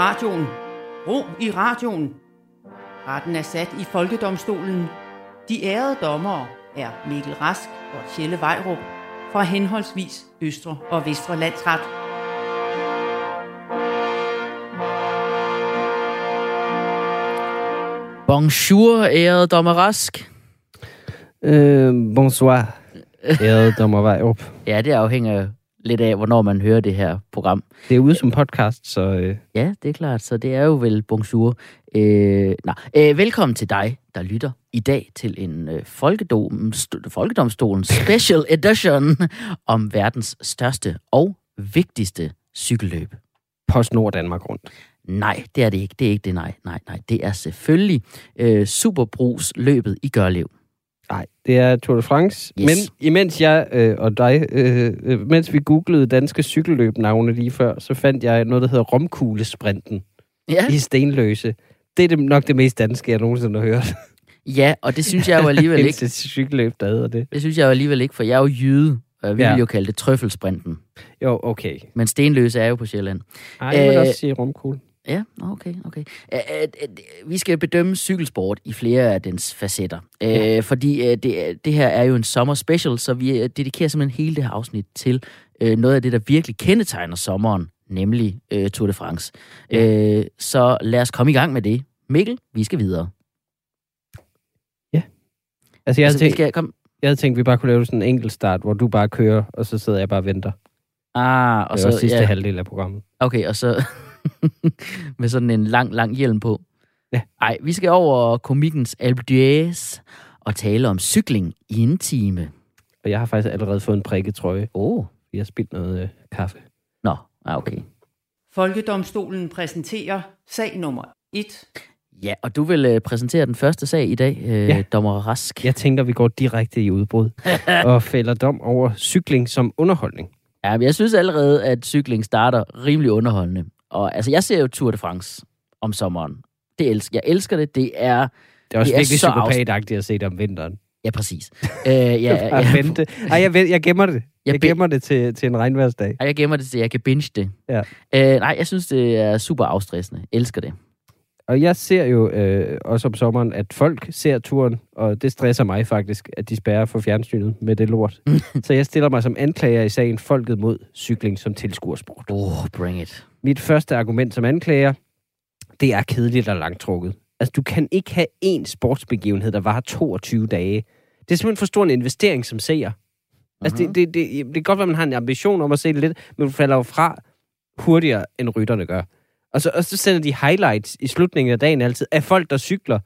radioen. Ro i radioen. Retten er sat i Folkedomstolen. De ærede dommere er Mikkel Rask og Tjelle Vejrup fra henholdsvis Østre og Vestre Landsret. Bonjour, ærede dommer Rask. Øh, bonsoir, ærede dommer Vejrup. Ja, det afhænger lidt af, hvornår man hører det her program. Det er ude som podcast, så... Øh, Ja, det er klart, så det er jo vel bonjour. Øh, nej. Øh, velkommen til dig, der lytter i dag til en øh, folkedom, st- Folkedomstolen special edition om verdens største og vigtigste cykelløb. Post Nord Danmark rundt. Nej, det er det ikke. Det er ikke det, nej. Nej, nej. Det er selvfølgelig øh, Superbrus løbet i Gørlev. Nej, det er Tour de France. Yes. Men imens jeg øh, og dig, øh, øh, mens vi googlede danske cykelløbnavne lige før, så fandt jeg noget, der hedder Romkuglesprinten Ja. i Stenløse. Det er det, nok det mest danske, jeg nogensinde har hørt. ja, og det synes jeg jo alligevel ikke. Indtil cykelløb, der hedder det. Det synes jeg jo alligevel ikke, for jeg er jo jyde, og vi Ja. vil jo kalde det trøffelsprinten. Jo, okay. Men Stenløse er jo på Sjælland. Ej, jeg vil Øh, også sige romkugle. Ja, okay, okay. Vi skal bedømme cykelsport i flere af dens facetter. Ja. Øh, fordi øh, det, det her er jo en sommer special, så vi øh, dedikerer simpelthen hele det her afsnit til øh, noget af det, der virkelig kendetegner sommeren, nemlig øh, Tour de France. Ja. Øh, så lad os komme i gang med det. Mikkel, vi skal videre. Altså, jeg havde, altså, vi tænkt, skal komme... jeg havde tænkt, at vi bare kunne lave sådan en enkelt start, hvor du bare kører, og så sidder jeg bare og venter. Ah, Og det så, sidste ja, halvdel af programmet. Okay, og så med sådan en lang, lang hjelm på. Ja. Ej, vi skal over komikkens Alpe d'Huez og tale om cykling i en time. Og jeg har faktisk allerede fået en prikket trøje. Åh, oh. Jeg har spildt noget øh, kaffe. nå, ah, okay. Folkedomstolen præsenterer sag nummer 1. Ja, og du vil øh, præsentere den første sag i dag, øh, Ja. dommer Rask. Jeg tænker, vi går direkte i udbrud og fælder dom over cykling som underholdning. Ja, men jeg synes allerede, at cykling starter rimelig underholdende. Og altså, jeg ser jo Tour de France om sommeren. Det elsker. Jeg elsker det. Det er... Det er også Det virkelig psykopatagtigt at se det om vinteren. Ja, præcis. øh, ja, ja, At vente. Ej, jeg, jeg gemmer det. Jeg Jeg gemmer det til, til en regnværsdag. Ej, jeg gemmer det til, jeg kan binge det. Ja. Øh, nej, jeg synes, det er super afstressende. Elsker det. Og jeg ser jo øh, også om sommeren, at folk ser turen, og det stresser mig faktisk, at de spærrer for fjernsynet med det lort. Så jeg stiller mig som anklager i sagen Folket mod cykling som tilskuersport. Oh, bring it. Mit første argument som anklager, det er kedeligt og langtrukket. Altså, du kan ikke have én sportsbegivenhed, der var 22 dage. Det er simpelthen for stor en investering som seer. Altså, Mhm. det, det, det, det kan godt være, at man har en ambition om at se det lidt, men du falder jo fra hurtigere, end rytterne gør. Og så, og så sender de highlights i slutningen af dagen altid af folk, der cykler.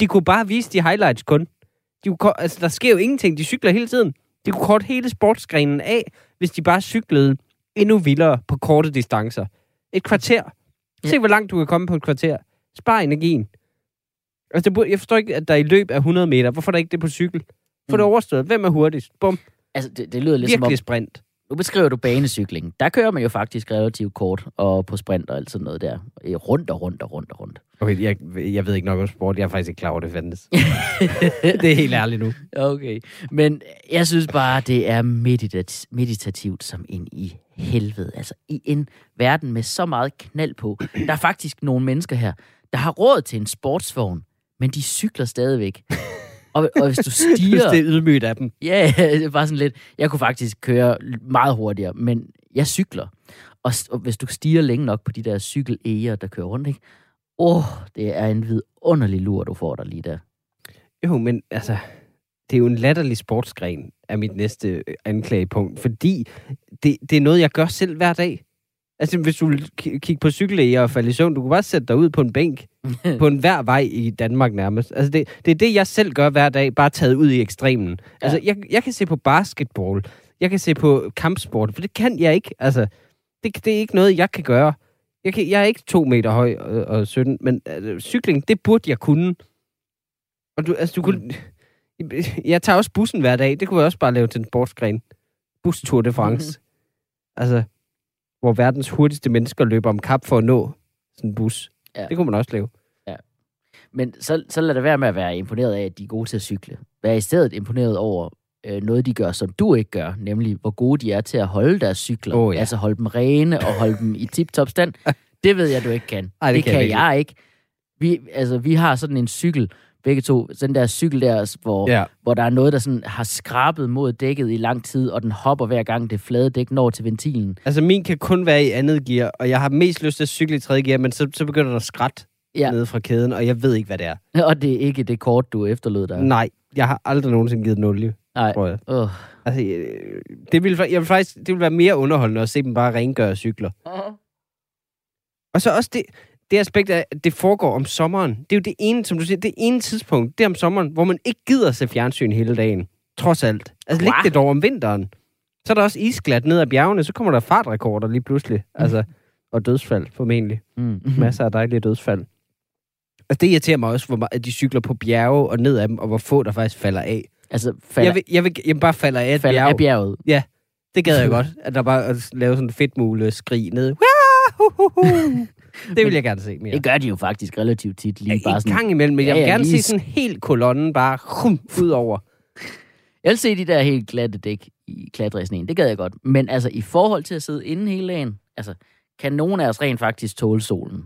De kunne bare vise de highlights kun. De kunne, altså, der sker jo ingenting. De cykler hele tiden. De kunne korte hele sportsgrenen af, hvis de bare cyklede endnu vildere på korte distancer. Et kvarter. Se, Ja. hvor langt du kan komme på et kvarter. Spar energien. Altså, det jeg forstår ikke, at der er i løb af 100 meter. Hvorfor er der ikke det på cykel? Få det Mm. overstået. Hvem er hurtigst? Bum. Altså, det, det lyder lidt som om... Virkelig sprint. Nu beskriver du banecykling. Der kører man jo faktisk relativt kort og på sprint og alt sådan noget der. Eh, Rundt og rundt og rundt og rundt. Okay, jeg, jeg ved ikke nok om sport. Jeg er faktisk ikke klar over, det fandtes. det er helt ærligt nu. Okay. Men jeg synes bare, det er meditat- meditativt som ind i helvede. Altså i en verden med så meget knald på. Der er faktisk nogle mennesker her, der har råd til en sportsvogn, men de cykler stadigvæk. Og, og hvis du stiger... det er ydmygt af dem. Ja, det er bare sådan lidt... Jeg kunne faktisk køre meget hurtigere, men jeg cykler. Og, og hvis du stiger længe nok på de der cykel der kører rundt, ikke? Åh, oh, det er en vidunderlig lur, du får der lige der. Jo, men altså, det er jo en latterlig sportsgren, er mit næste øh, anklagepunkt, fordi det, det er noget, jeg gør selv hver dag. Altså, hvis du k- kigge på cykellæger og falde i søvn, du kan bare sætte dig ud på en bænk, på en hver vej i Danmark nærmest. Altså, det, det er det, jeg selv gør hver dag, bare taget ud i ekstremen. Altså, jeg, jeg kan se på basketball, jeg kan se på kampsport, for det kan jeg ikke. Altså, det, det er ikke noget, jeg kan gøre. Jeg, kan, jeg er ikke to meter høj og, og 17, men altså, cykling, det burde jeg kunne. Og du, altså, du kunne... Jeg tager også bussen hver dag. Det kunne jeg også bare lave til en sportsgren. Bus Tour de France. Altså, hvor verdens hurtigste mennesker løber om kap for at nå sådan en bus. Ja. Det kunne man også lave. Men så, så lad det være med at være imponeret af, at de er gode til at cykle. Vær i stedet imponeret over øh, noget, de gør, som du ikke gør, nemlig hvor gode de er til at holde deres cykler. Åh, ja. Altså holde dem rene og holde dem i tip-top stand. Det ved jeg, du ikke kan. Ej, det det kan kan, jeg jeg, jeg ikke. Vi, altså, vi har sådan en cykel, begge to. Den der cykel der, hvor, Ja. hvor der er noget, der sådan har skrabet mod dækket i lang tid, og den hopper hver gang det flade dæk når til ventilen. Altså, min kan kun være i andet gear, og jeg har mest lyst til at cykle i tredje gear, men så, så begynder der at skræt ja. Nede fra kæden, og jeg ved ikke, hvad det er. Og det er ikke det kort, du efterlod dig. Nej, jeg har aldrig nogensinde givet den olie, Nej. tror jeg. Uh. Altså, det vil, jeg vil faktisk, det vil være mere underholdende at se dem bare rengøre cykler. Og så også det, det aspekt af, at det foregår om sommeren. Det er jo det ene, som du siger, det ene tidspunkt, det er om sommeren, hvor man ikke gider se fjernsyn hele dagen. Trods alt. Altså, læg Hva? det dog om vinteren. Så er der også isglat ned ad bjergene, så kommer der fartrekorder lige pludselig. Altså, og dødsfald, formentlig. Mm. Masser af dejlige dødsfald. Altså, det irriterer mig også, hvor meget de cykler på bjerge og ned ad dem, og hvor få der faktisk falder af. Altså, falder, Jeg vil, jeg vil, jeg bare falder af falder bjerg. af bjerget. Det gad jeg godt, at der bare at lave sådan en fedtmule skrig ned. Det vil jeg gerne se mere. Det gør de jo faktisk relativt tit lige Ja, bare en sådan. gang imellem, men jeg Ja, vil ja, gerne lige se sådan en hel kolonnen bare hum, ud over. Jeg vil se de der helt glatte dæk i klatresneen. Det gad jeg godt. Men altså, i forhold til at sidde inde hele dagen, altså, kan nogen af os rent faktisk tåle solen?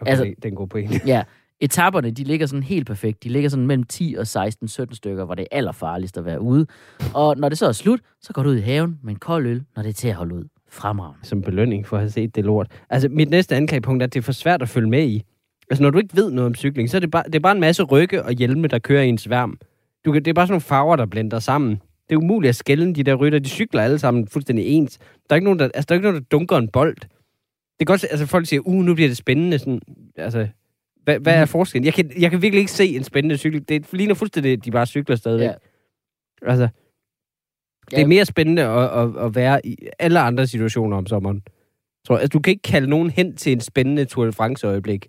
Okay, Altså- det er en god pointe. Ja, etaperne, de ligger sådan helt perfekt. De ligger sådan mellem 10 og 16, 17 stykker, hvor det er allerfarligst at være ude. Og når det så er slut, så går du ud i haven med en kold øl, når det er til at holde ud. Fremragende. Som belønning for at have set det lort. Altså, mit næste anklagepunkt er, at det er for svært at følge med i. Altså, når du ikke ved noget om cykling, så er det bare, det er bare en masse rygge og hjelme, der kører i en sværm. Du kan, det er bare sådan nogle farver, der blender sammen. Det er umuligt at skælne de der rytter. De cykler alle sammen fuldstændig ens. Der er ikke nogen, der, altså, der, er ikke nogen, der dunker en bold. Det er godt, altså folk siger, uh, nu bliver det spændende. Sådan, altså, hvad, hvad er forskellen? Jeg kan, jeg kan virkelig ikke se en spændende cykel. Det ligner fuldstændig, at de bare cykler stadigvæk. Ja. Altså, det er mere spændende at, at, at være i alle andre situationer om sommeren. Jeg. Altså, du kan ikke kalde nogen hen til en spændende Tour de France-øjeblik.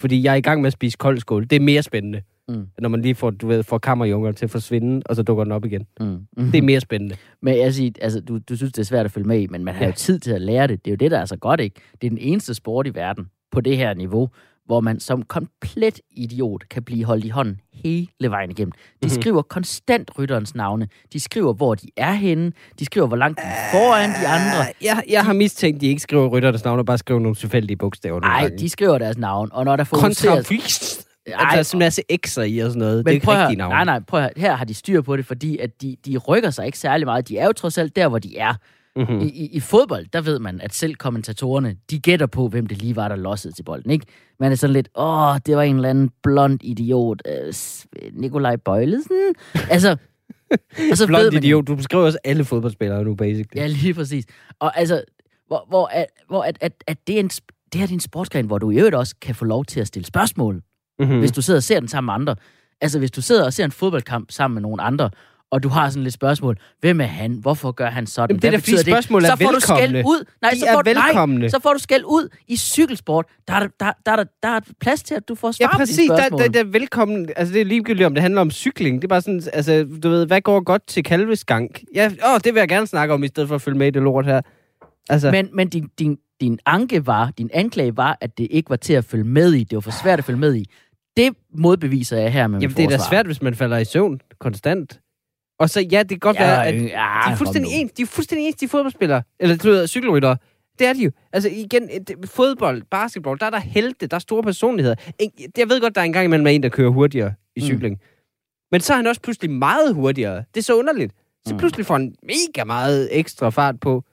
Fordi jeg er i gang med at spise koldskål. Det er mere spændende, Mm. når man lige får, du ved, får kammerjunger til at forsvinde, og så dukker den op igen. Mm. Mm. Det er mere spændende. Men jeg siger, altså, du, du synes, det er svært at følge med i, men man har Ja. jo tid til at lære det. Det er jo det, der er så godt, ikke? Det er den eneste sport i verden på det her niveau, hvor man som komplet idiot kan blive holdt i hånden hele vejen igennem. De Mhm. skriver konstant rytterens navne. De skriver, hvor de er henne. De skriver, hvor langt de er foran de andre. Jeg, jeg har mistænkt, at de ikke skriver rytternes navn, og bare skriver nogle tilfældige bogstaver. Nej, de skriver deres navn. Og når der fokuseres... Ej, Altså, er en masse X'er i og sådan noget. det er Men ikke rigtige navne. nej, nej, prøv at, her har de styr på det, fordi at de, de rykker sig ikke særlig meget. De er jo trods alt der, hvor de er. Mm-hmm. I, i, I fodbold, der ved man, at selv kommentatorerne, de gætter på, hvem det lige var, der lossede til bolden, ikke? Man er sådan lidt, åh, det var en eller anden blond idiot, øh, Nikolaj Bøjlesen. Altså, og så ved Blond man, idiot. Du beskriver også alle fodboldspillere nu, basically. Ja, lige præcis. Og altså, hvor, hvor, at, hvor at, at, at det, er en, det her det er en sportsgren, hvor du i øvrigt også kan få lov til at stille spørgsmål, Mm-hmm. mm. hvis du sidder og ser den sammen med andre. Altså, hvis du sidder og ser en fodboldkamp sammen med nogle andre, og du har sådan lidt spørgsmål. Hvem er han? Hvorfor gør han sådan? Jamen, det er da spørgsmål er så får du skæld ud. Nej, De så er får, velkomne. Nej, så får du skæld ud i cykelsport. Der er, der, der, der, der, er plads til, at du får svar Ja, på de præcis. Der, spørgsmål. der, der er velkommen. Altså, det er ligegyldigt, om det handler om cykling. Det er bare sådan, altså, du ved, hvad går godt til kalveskank? Ja, åh, det vil jeg gerne snakke om, i stedet for at følge med i det lort her. Altså, Men, men din, din, din anke var, din anklage var, at det ikke var til at følge med i. Det var for svært at følge med i. Det modbeviser jeg her med jamen, det er da svært, hvis man falder i søvn konstant. Og så, ja, det kan godt Ja, være, at ja, de er fuldstændig ens. De er fuldstændig ens, de fodboldspillere. Eller, du ved, cykelryttere. Det er de jo. Altså igen, det, fodbold, basketball, der er der helte, der er store personligheder. Jeg ved godt, der er en gang imellem en, der kører hurtigere i Mm. cykling. Mm. Men så er han også pludselig meget hurtigere. Det er så underligt. Så Mm. pludselig får han mega meget ekstra fart på.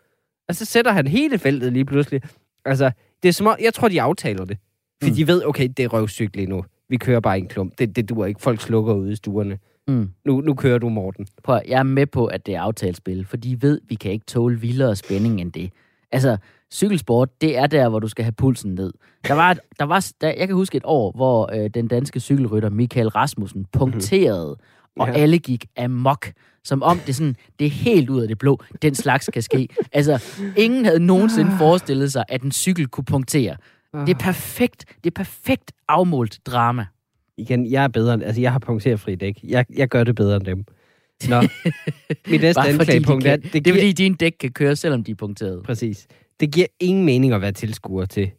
Og så sætter han hele feltet lige pludselig. Altså, det er som om, jeg tror, de aftaler det. Fordi Mm. de ved, okay, det er lige nu. Vi kører bare en klump. Det, det duer ikke. Folk slukker ude i stuerne. Mm. Nu, nu kører du, Morten. Prøv, jeg er med på, at det er aftalespil, for de ved, vi kan ikke tåle vildere spænding end det. Altså, cykelsport, det er der, hvor du skal have pulsen ned. Der var, der var der, jeg kan huske et år, hvor øh, den danske cykelrytter Michael Rasmussen punkterede, og Ja. alle gik amok. Som om det, sådan, det er helt ud af det blå, den slags kan ske. Altså, ingen havde nogensinde forestillet sig, at en cykel kunne punktere. Det er perfekt, det er perfekt afmålt drama. Igen, jeg er bedre end, altså jeg har punkterfri dæk. Jeg, jeg gør det bedre end dem. Nå, mit næste fordi de anklagepunkt er, kan, det, det er giver, fordi, dine dæk kan køre, selvom de er punkteret. præcis, det giver ingen mening at være tilskuer til.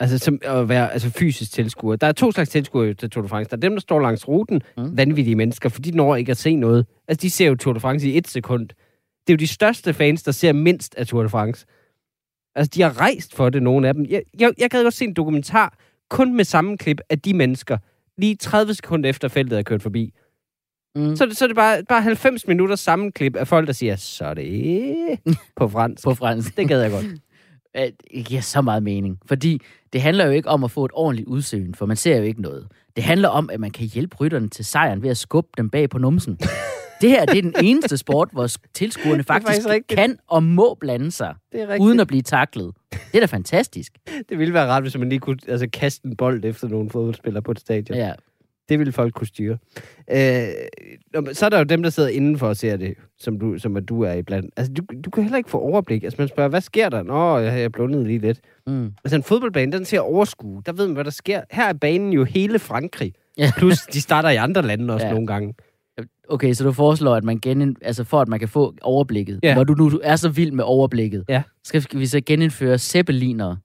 Altså som at være altså fysisk tilskuer. Der er to slags tilskuere til Tour de France. Der er dem, der står langs ruten, Mm. vanvittige mennesker, for de når ikke at se noget. Altså de ser jo Tour de France i et sekund. Det er jo de største fans, der ser mindst af Tour de France. Altså, de har rejst for det, nogle af dem. Jeg, jeg, jeg gad godt se en dokumentar, kun med samme klip af de mennesker, lige 30 sekunder efter feltet er kørt forbi. Mm. Så, det- så er det bare, bare 90 minutter sammenklip af folk, der siger, så er det på fransk. På fransk. Det gad jeg godt. Det giver så meget mening. Fordi det handler jo ikke om at få et ordentligt udsyn, for man ser jo ikke noget. Det handler om, at man kan hjælpe rytterne til sejren ved at skubbe dem bag på numsen. Det her det er den eneste sport, hvor tilskuerne faktisk, faktisk kan og må blande sig, er uden at blive taklet. Det er da fantastisk. Det ville være rart, hvis man lige kunne altså, kaste en bold efter nogle fodboldspillere på et stadion. Ja. Det ville folk kunne styre. Øh, så er der jo dem, der sidder indenfor og ser det, som du, som du er iblandt. Altså, du, du kan heller ikke få overblik. Altså, man spørger, hvad sker der? Nå, jeg har blundet lige lidt. Mm. Altså, en fodboldbane, den ser overskue. Der ved man, hvad der sker. Her er banen jo hele Frankrig. Ja. Plus, de starter i andre lande også ja. nogle gange. Okay, så du foreslår, at man gen, altså for at man kan få overblikket, Ja. hvor du nu er så vild med overblikket, Ja. skal vi så genindføre zeppeliner,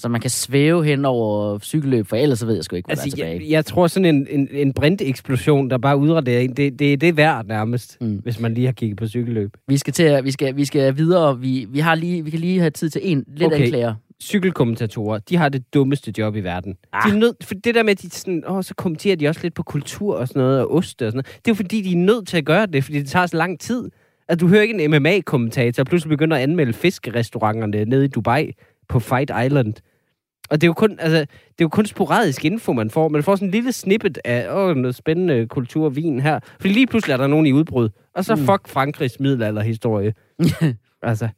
så man kan svæve hen over cykelløb, for ellers så ved jeg sgu ikke, hvad Altså, der er tilbage. jeg, jeg tror sådan en, en, en brinteksplosion, der bare udraderer en, det, det, det er værd nærmest, Mm. hvis man lige har kigget på cykelløb. Vi skal til vi skal, vi skal videre. Vi, vi, har lige, vi kan lige have tid til en lidt. Okay. anklager. Cykelkommentatorer, de har det dummeste job i verden. Ah. Ah. De er nødt, for det der med, at de sådan, åh, så kommenterer de også lidt på kultur og sådan noget, og ost og sådan noget. Det er jo fordi, de er nødt til at gøre det, fordi det tager så lang tid. At du hører ikke en MMA-kommentator, pludselig begynder at anmelde fiskerestauranterne nede i Dubai på Fight Island. Og det er jo kun, altså, det er jo kun sporadisk info, man får. Man får sådan en lille snippet af åh, noget spændende kultur vin her. Fordi lige pludselig er der nogen i udbrud. Og så mm. fuck Frankrigs middelalderhistorie. altså,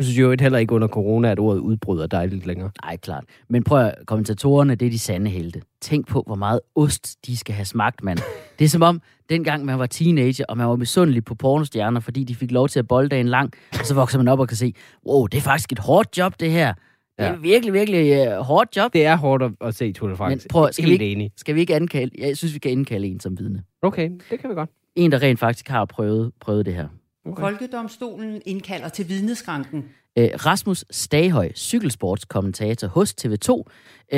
jeg synes jo heller ikke under corona, at ordet udbrud er dejligt længere. Nej, klart. Men prøv at, kommentatorerne, det er de sande helte. Tænk på, hvor meget ost de skal have smagt, mand. Det er som om, dengang man var teenager, og man var misundelig på pornostjerner, fordi de fik lov til at bolde dagen lang, og så vokser man op og kan se, wow, det er faktisk et hårdt job, det her. Det er Ja. virkelig, virkelig uh, hårdt job. Det er hårdt at, at se Tour de France. Men prøv, skal vi Helt ikke- enig. Skal vi ikke ankalde? Jeg synes, vi kan indkalde en som vidne. Okay, det kan vi godt. En, der rent faktisk har prøvet, prøvet det her. Okay. Folkedomstolen indkalder til vidneskranken. Øh, Rasmus Staghøj, cykelsportskommentator hos TV2,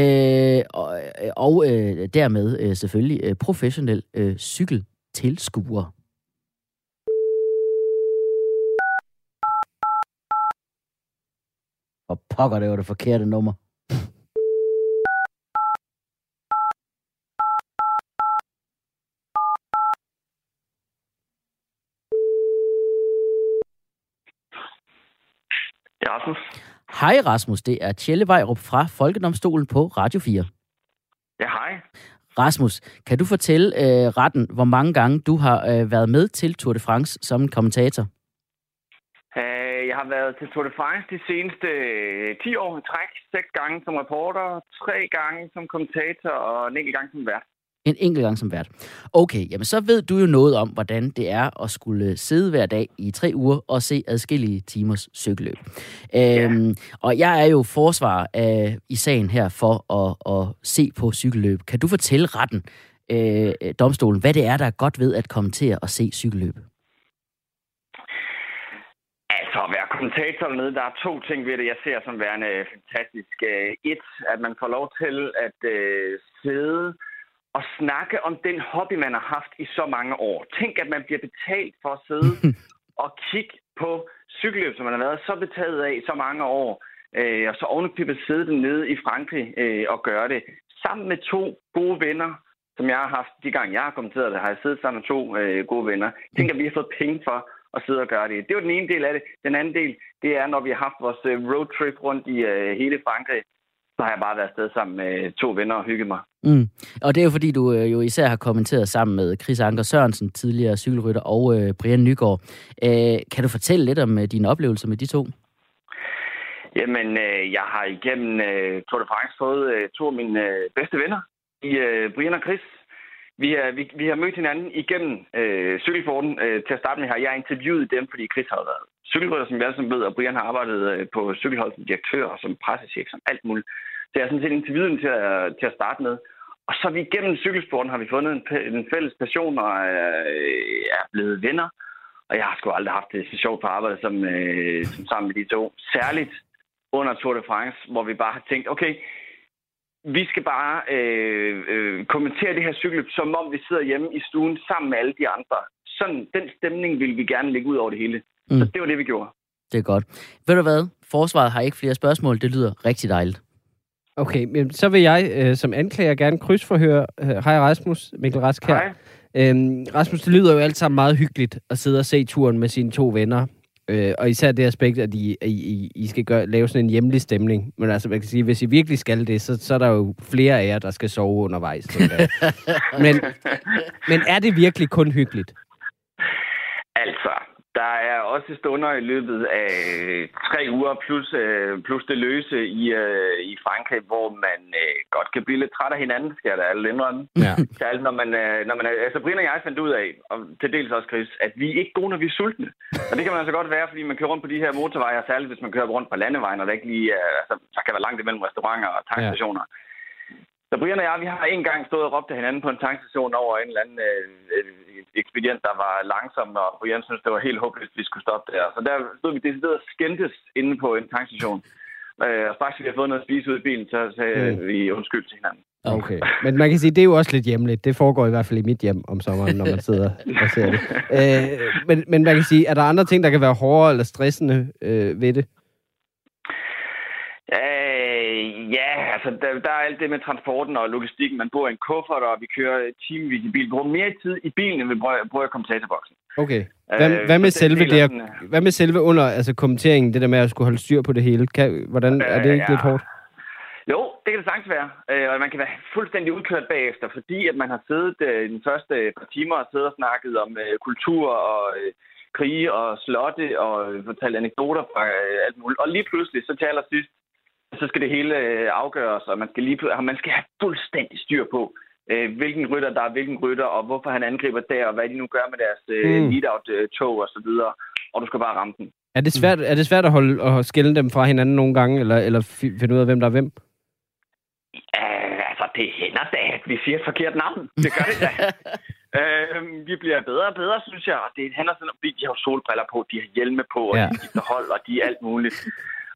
øh, og, og øh, dermed øh, selvfølgelig øh, professionel øh, cykeltilskuer. Og pokker, det var det forkerte nummer. Det er Rasmus. Hej Rasmus, det er Tjelle Vejrup fra Folkedomstolen på Radio 4. Ja, hej. Rasmus, kan du fortælle øh, retten, hvor mange gange du har øh, været med til Tour de France som kommentator? Øh, Jeg har været til Tour de France de seneste øh, 10 år i træk. Seks gange som reporter, tre gange som kommentator og en enkelt gang som vært. En enkelt gang som vært. Okay, jamen så ved du jo noget om, hvordan det er at skulle sidde hver dag i tre uger og se adskillige timers cykelløb. Øhm, og jeg er jo forsvar af, i sagen her for at, at se på cykelløb. Kan du fortælle retten, øh, domstolen, hvad det er, der er godt ved at kommentere og se cykelløb? Altså, at være kommentator dernede, der er to ting ved det, jeg ser som værende fantastisk. Øh, Et, at man får lov til at øh, sidde og snakke om den hobby, man har haft i så mange år. Tænk, at man bliver betalt for at sidde og kigge på cykelløb, som man har været så betaget af i så mange år. Øh, og så ovenikøbet sidde dernede i Frankrig øh, og gøre det. Sammen med to gode venner, som jeg har haft, de gange jeg har kommenteret det, har jeg siddet sammen med to øh, gode venner. Tænk, at vi har fået penge for at sidde og gøre det. Det var den ene del af det. Den anden del, det er, når vi har haft vores øh, roadtrip rundt i øh, hele Frankrig, så har jeg bare været afsted sammen med to venner og hygget mig. Mm. Og det er jo fordi, du øh, jo især har kommenteret sammen med Chris Anker Sørensen, tidligere cykelrytter, og øh, Brian Nygaard. Øh, kan du fortælle lidt om øh, dine oplevelser med de to? Jamen, øh, jeg har igennem øh, Tour de France fået øh, to af mine øh, bedste venner, i øh, Brian og Chris. Vi, er, vi, vi har mødt hinanden igennem øh, cykelsporten. Øh, til at starte med har jeg interviewet dem, fordi Chris har været cykelrytter, som alle sammen ved, og Brian har arbejdet øh, på cykelhold som direktør og som pressechef, som alt muligt. Så jeg har sådan set interviewet dem til at, til at starte med. Og så vi igennem cykelsporten har vi fundet en, en fælles passion og øh, er blevet venner. Og jeg har sgu aldrig haft det så sjovt på arbejde som, øh, som sammen med de to. Særligt under Tour de France, hvor vi bare har tænkt, okay, vi skal bare øh, øh, kommentere det her cykelløb, som om vi sidder hjemme i stuen sammen med alle de andre. Sådan, den stemning ville vi gerne lægge ud over det hele. Mm. Så det var det, vi gjorde. Det er godt. Ved du hvad? Forsvaret har ikke flere spørgsmål. Det lyder rigtig dejligt. Okay, men så vil jeg øh, som anklager gerne krydsforhøre. Øh, Hej Rasmus, Mikkel Rask her. Hej. Øhm, Rasmus, det lyder jo alt sammen meget hyggeligt at sidde og se turen med sine to venner. Øh, og især det aspekt, at I, I, I- skal gøre, lave sådan en hjemlig stemning. Men altså, man kan sige, hvis I virkelig skal det, så, så er der jo flere af jer, der skal sove undervejs. men, men er det virkelig kun hyggeligt? Der også stunder i løbet af tre uger, plus, øh, plus det løse i, øh, i Frankrig, hvor man øh, godt kan blive lidt træt af hinanden, skal jeg da alle indrømme. Ja. Særligt når man, øh, når man altså Brian og jeg fandt ud af, og til dels også Chris, at vi er ikke gode, når vi er sultne. Og det kan man altså godt være, fordi man kører rundt på de her motorveje, og særligt hvis man kører rundt på landevejen, og der ikke lige er, altså, der kan være langt imellem restauranter og tankstationer. Ja. Så Brian og jeg, vi har en gang stået og råbt af hinanden på en tankstation over en eller anden øh, ekspedient, der var langsom, og Brian synes det var helt håbløst, at vi skulle stoppe der. Så der stod vi decideret og skændtes inde på en tankstation. Øh, og straks vi havde fået noget at spise ud i bilen, så sagde mm. vi undskyld til hinanden. Okay. Men man kan sige, det er jo også lidt hjemligt. Det foregår i hvert fald i mit hjem om sommeren, når man sidder og ser det. Øh, men, men man kan sige, er der andre ting, der kan være hårdere eller stressende øh, ved det? Øh, ja, altså der, der er alt det med transporten og logistikken. Man bor i en kuffert, og vi kører timevis i bil. Vi bruger mere tid i bilen, end vi bruger, i kommentatorboksen. Okay. Hvad, Øh, hvad, med selve det er sådan, øh, hvad med selve under altså kommenteringen, det der med at skulle holde styr på det hele? Kan, hvordan, er det ikke Øh, lidt ja. hårdt? Jo, det kan det sagtens være. Øh, Og man kan være fuldstændig udkørt bagefter, fordi at man har siddet øh, den første par timer og siddet og snakket om øh, kultur og øh, krige og slotte og øh, fortalt anekdoter fra øh, alt muligt. Og lige pludselig, så til allersidst, så skal det hele øh, afgøres, og man skal, lige, man skal have fuldstændig styr på, øh, hvilken rytter der er hvilken rytter, og hvorfor han angriber der, og hvad de nu gør med deres Mm. lead-out-tog og så videre. Og du skal bare ramme den. Er det svært, er det svært at, holde, at skille dem fra hinanden nogle gange, eller, eller fi- finde ud af, hvem der er hvem? Uh, altså, det hænder da, at vi siger et forkert navn. Det gør det da. uh, vi bliver bedre og bedre, synes jeg. Og det handler sådan om, fordi de har solbriller på, de har hjelme på, og Ja. ja. de skifter hold, og de er alt muligt.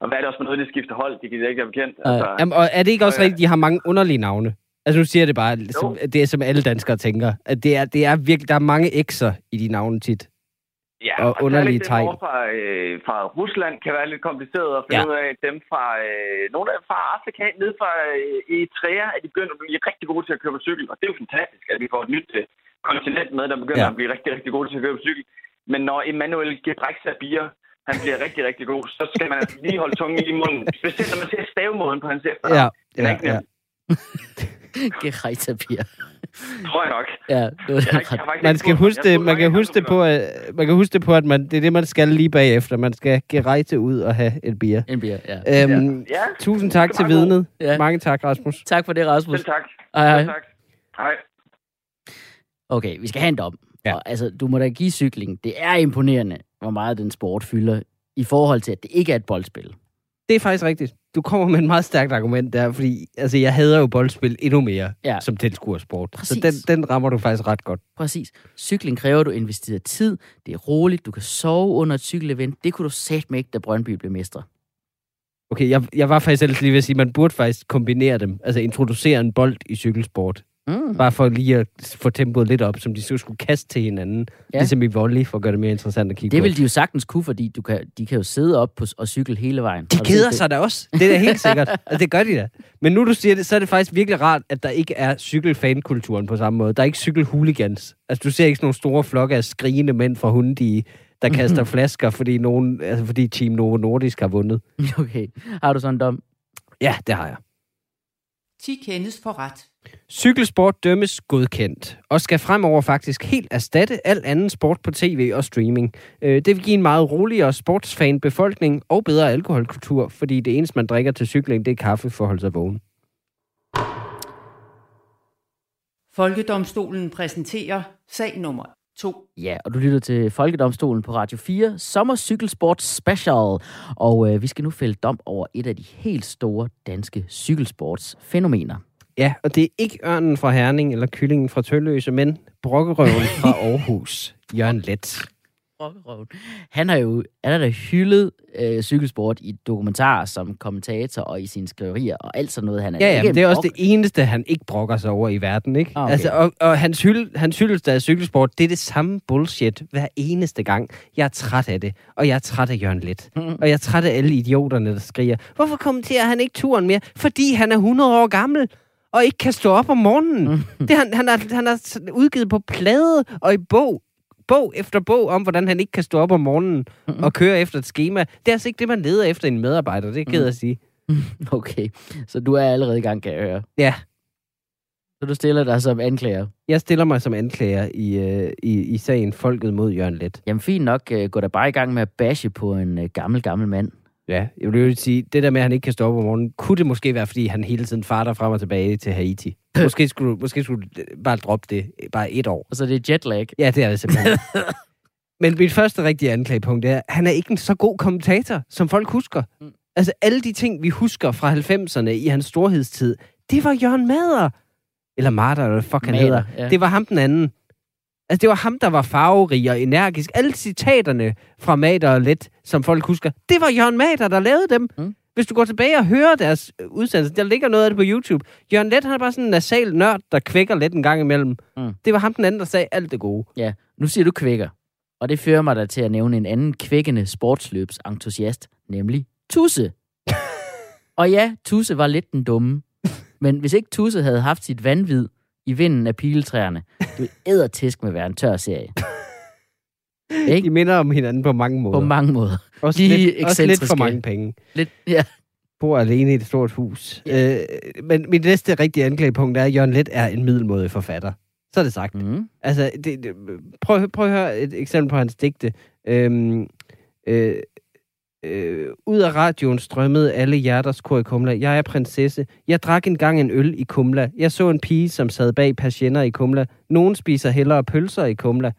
Og hvad er det også med noget, de skifter hold? Det kan ikke være bekendt. Altså, Jamen, og er det ikke også og, rigtigt, de har mange underlige navne? Altså nu siger jeg det bare, som, det er som alle danskere tænker. At det er, det er virkelig, der er mange x'er i de navne tit. ja, og særligt underlige dem tegn. over Fra, øh, fra Rusland kan være lidt kompliceret at finde Ja. ud af. Dem fra, øh, nogle af fra Afrika, ned fra øh, Eritrea, er de begyndt at blive rigtig gode til at køre på cykel. Og det er jo fantastisk, at vi får et nyt øh, kontinent med, der begynder Ja. at blive rigtig, rigtig gode til at køre på cykel. Men når Emmanuel Gebrexabir, han bliver rigtig, rigtig god, så skal man altså lige holde tungen i munden. Specielt når man ser stavemåden på hans efternavn. Ja, er ja, ikke ja. tror jeg nok. Ja, det var Jeg, jeg Man skal prøvet- huske det, man kan huske det på, at, man kan huske det på, at man, det er det, man skal lige bagefter. Man skal gerejte ud og have et bier. En bier, ja. Øhm, Ja, Tusind tak Det til vidnet. Ja. Mange tak, Rasmus. Tak for det, Rasmus. selv tak. Hej, hej. Selv tak. Hej. Okay, vi skal have en dom. Ja. Og, altså, du må da give cykling. Det er imponerende, hvor meget den sport fylder, i forhold til, at det ikke er et boldspil. Det er faktisk rigtigt. Du kommer med et meget stærkt argument der, fordi altså, jeg hader jo boldspil endnu mere Ja. som tilskuersport. Så Præcis. den, den rammer du faktisk ret godt. Præcis. Cykling kræver, at du investerer tid. Det er roligt. Du kan sove under et cykelevent. Det kunne du satme ikke, da Brøndby blev mestre. Okay, jeg, jeg var faktisk ellers lige ved at sige, at man burde faktisk kombinere dem. Altså introducere en bold i cykelsport. Mm. Bare for lige at få tempoet lidt op, som de så skulle kaste til hinanden. Ja. Ligesom i volley, for at gøre det mere interessant at kigge Det på. vil de jo sagtens kunne, fordi du kan, de kan jo sidde op på, og cykle hele vejen. De keder sig da også. Det er da helt sikkert. Altså, det gør de da. Men nu du siger det, så er det faktisk virkelig rart, at der ikke er cykelfankulturen på samme måde. Der er ikke cykelhooligans. Altså, du ser ikke sådan nogle store flokke af skrigende mænd fra Hundi, der kaster flasker, fordi, nogen, altså, fordi Team Novo Nordisk har vundet. det? Okay. Har du sådan en dom? Ja, det har jeg. 10 kendes for ret. Cykelsport dømmes godkendt, og skal fremover faktisk helt erstatte al anden sport på tv og streaming. Øh, Det vil give en meget roligere sportsfan-befolkning og bedre alkoholkultur, fordi det eneste, man drikker til cykling, det er kaffe for at holde sig vågen. Folkedomstolen præsenterer sag nummer 2. Ja, og du lytter til Folkedomstolen på Radio 4, Sommercykelsport Special. Og øh, vi skal nu fælde dom over et af de helt store danske cykelsportsfænomener. Ja, og det er ikke ørnen fra Herning eller kyllingen fra Tølløse, men brokkerøven fra Aarhus, Jørgen Let. Rockerøven. Han har jo han har da hyldet øh, cykelsport i dokumentarer som kommentator og i sine skriverier og alt sådan noget. Han er Ja, ja, ikke men det er også det eneste, han ikke brokker sig over i verden, ikke? Ah, okay. altså, og, og hans, hylde, hans hyldest af cykelsport, det er det samme bullshit hver eneste gang. Jeg er træt af det, og jeg er træt af Jørgen Let. og jeg er træt af alle idioterne, der skriger, hvorfor kommenterer han ikke turen mere? Fordi han er 100 år gammel og ikke kan stå op om morgenen. det, han, han, har, han har udgivet på plade og i bog bog efter bog om, hvordan han ikke kan stå op om morgenen og køre efter et schema. Det er altså ikke det, man leder efter en medarbejder. Det er ked af at sige. Okay, så du er allerede i gang, kan jeg høre. Ja, Så du stiller dig som anklager. jeg stiller mig som anklager i, øh, i, i sagen Folket mod Jørgen Let. Jamen fint nok, øh, gå da bare i gang med at bashe på en øh, gammel, gammel mand. Ja, jeg vil sige, det der med, at han ikke kan stå op om morgenen, kunne det måske være, fordi han hele tiden farter frem og tilbage til Haiti. Måske skulle, måske skulle du bare droppe det bare et år. Og så det er jetlag. Ja, det er det simpelthen. Men mit første rigtige anklagepunkt er, at han er ikke en så god kommentator, som folk husker. Mm. Altså, alle de ting, vi husker fra 90'erne i hans storhedstid, det var Jørgen Mader. Eller Marder, eller fuck han Mader, hedder. ja. Det var ham den anden. Altså, det var ham, der var farverig og energisk. Alle citaterne fra Mader og Let, som folk husker, det var Jørgen Mader, der lavede dem. Mm. Hvis du går tilbage og hører deres udsendelse, der ligger noget af det på YouTube. Jørgen Let, han er bare sådan en nasal nørd, der kvækker lidt en gang imellem. Mm. Det var ham den anden, der sagde alt det gode. Ja, nu siger du kvækker. Og det fører mig da til at nævne en anden kvækkende sportsløbsentusiast, nemlig Tusse. og ja, Tusse var lidt den dumme. Men hvis ikke Tusse havde haft sit vanvid i vinden af piletræerne, det ville ædertisk med at være en tør serie. De Ikke? minder om hinanden på mange måder. På mange måder. også, de lidt, også lidt for mange penge. Lidt, ja. Bor alene i et stort hus. Øh, men mit næste rigtige anklagepunkt er, at Jørgen Let er en middelmådig forfatter. Så er det sagt. Mm. Altså, det, det, prøv, prøv at høre et eksempel på hans digte. Øhm, øh, øh, ud af radioen strømmede alle hjerters kor i Kumla. Jeg er prinsesse. Jeg drak engang en øl i Kumla. Jeg så en pige, som sad bag patienter i Kumla. Nogen spiser hellere pølser i Kumla.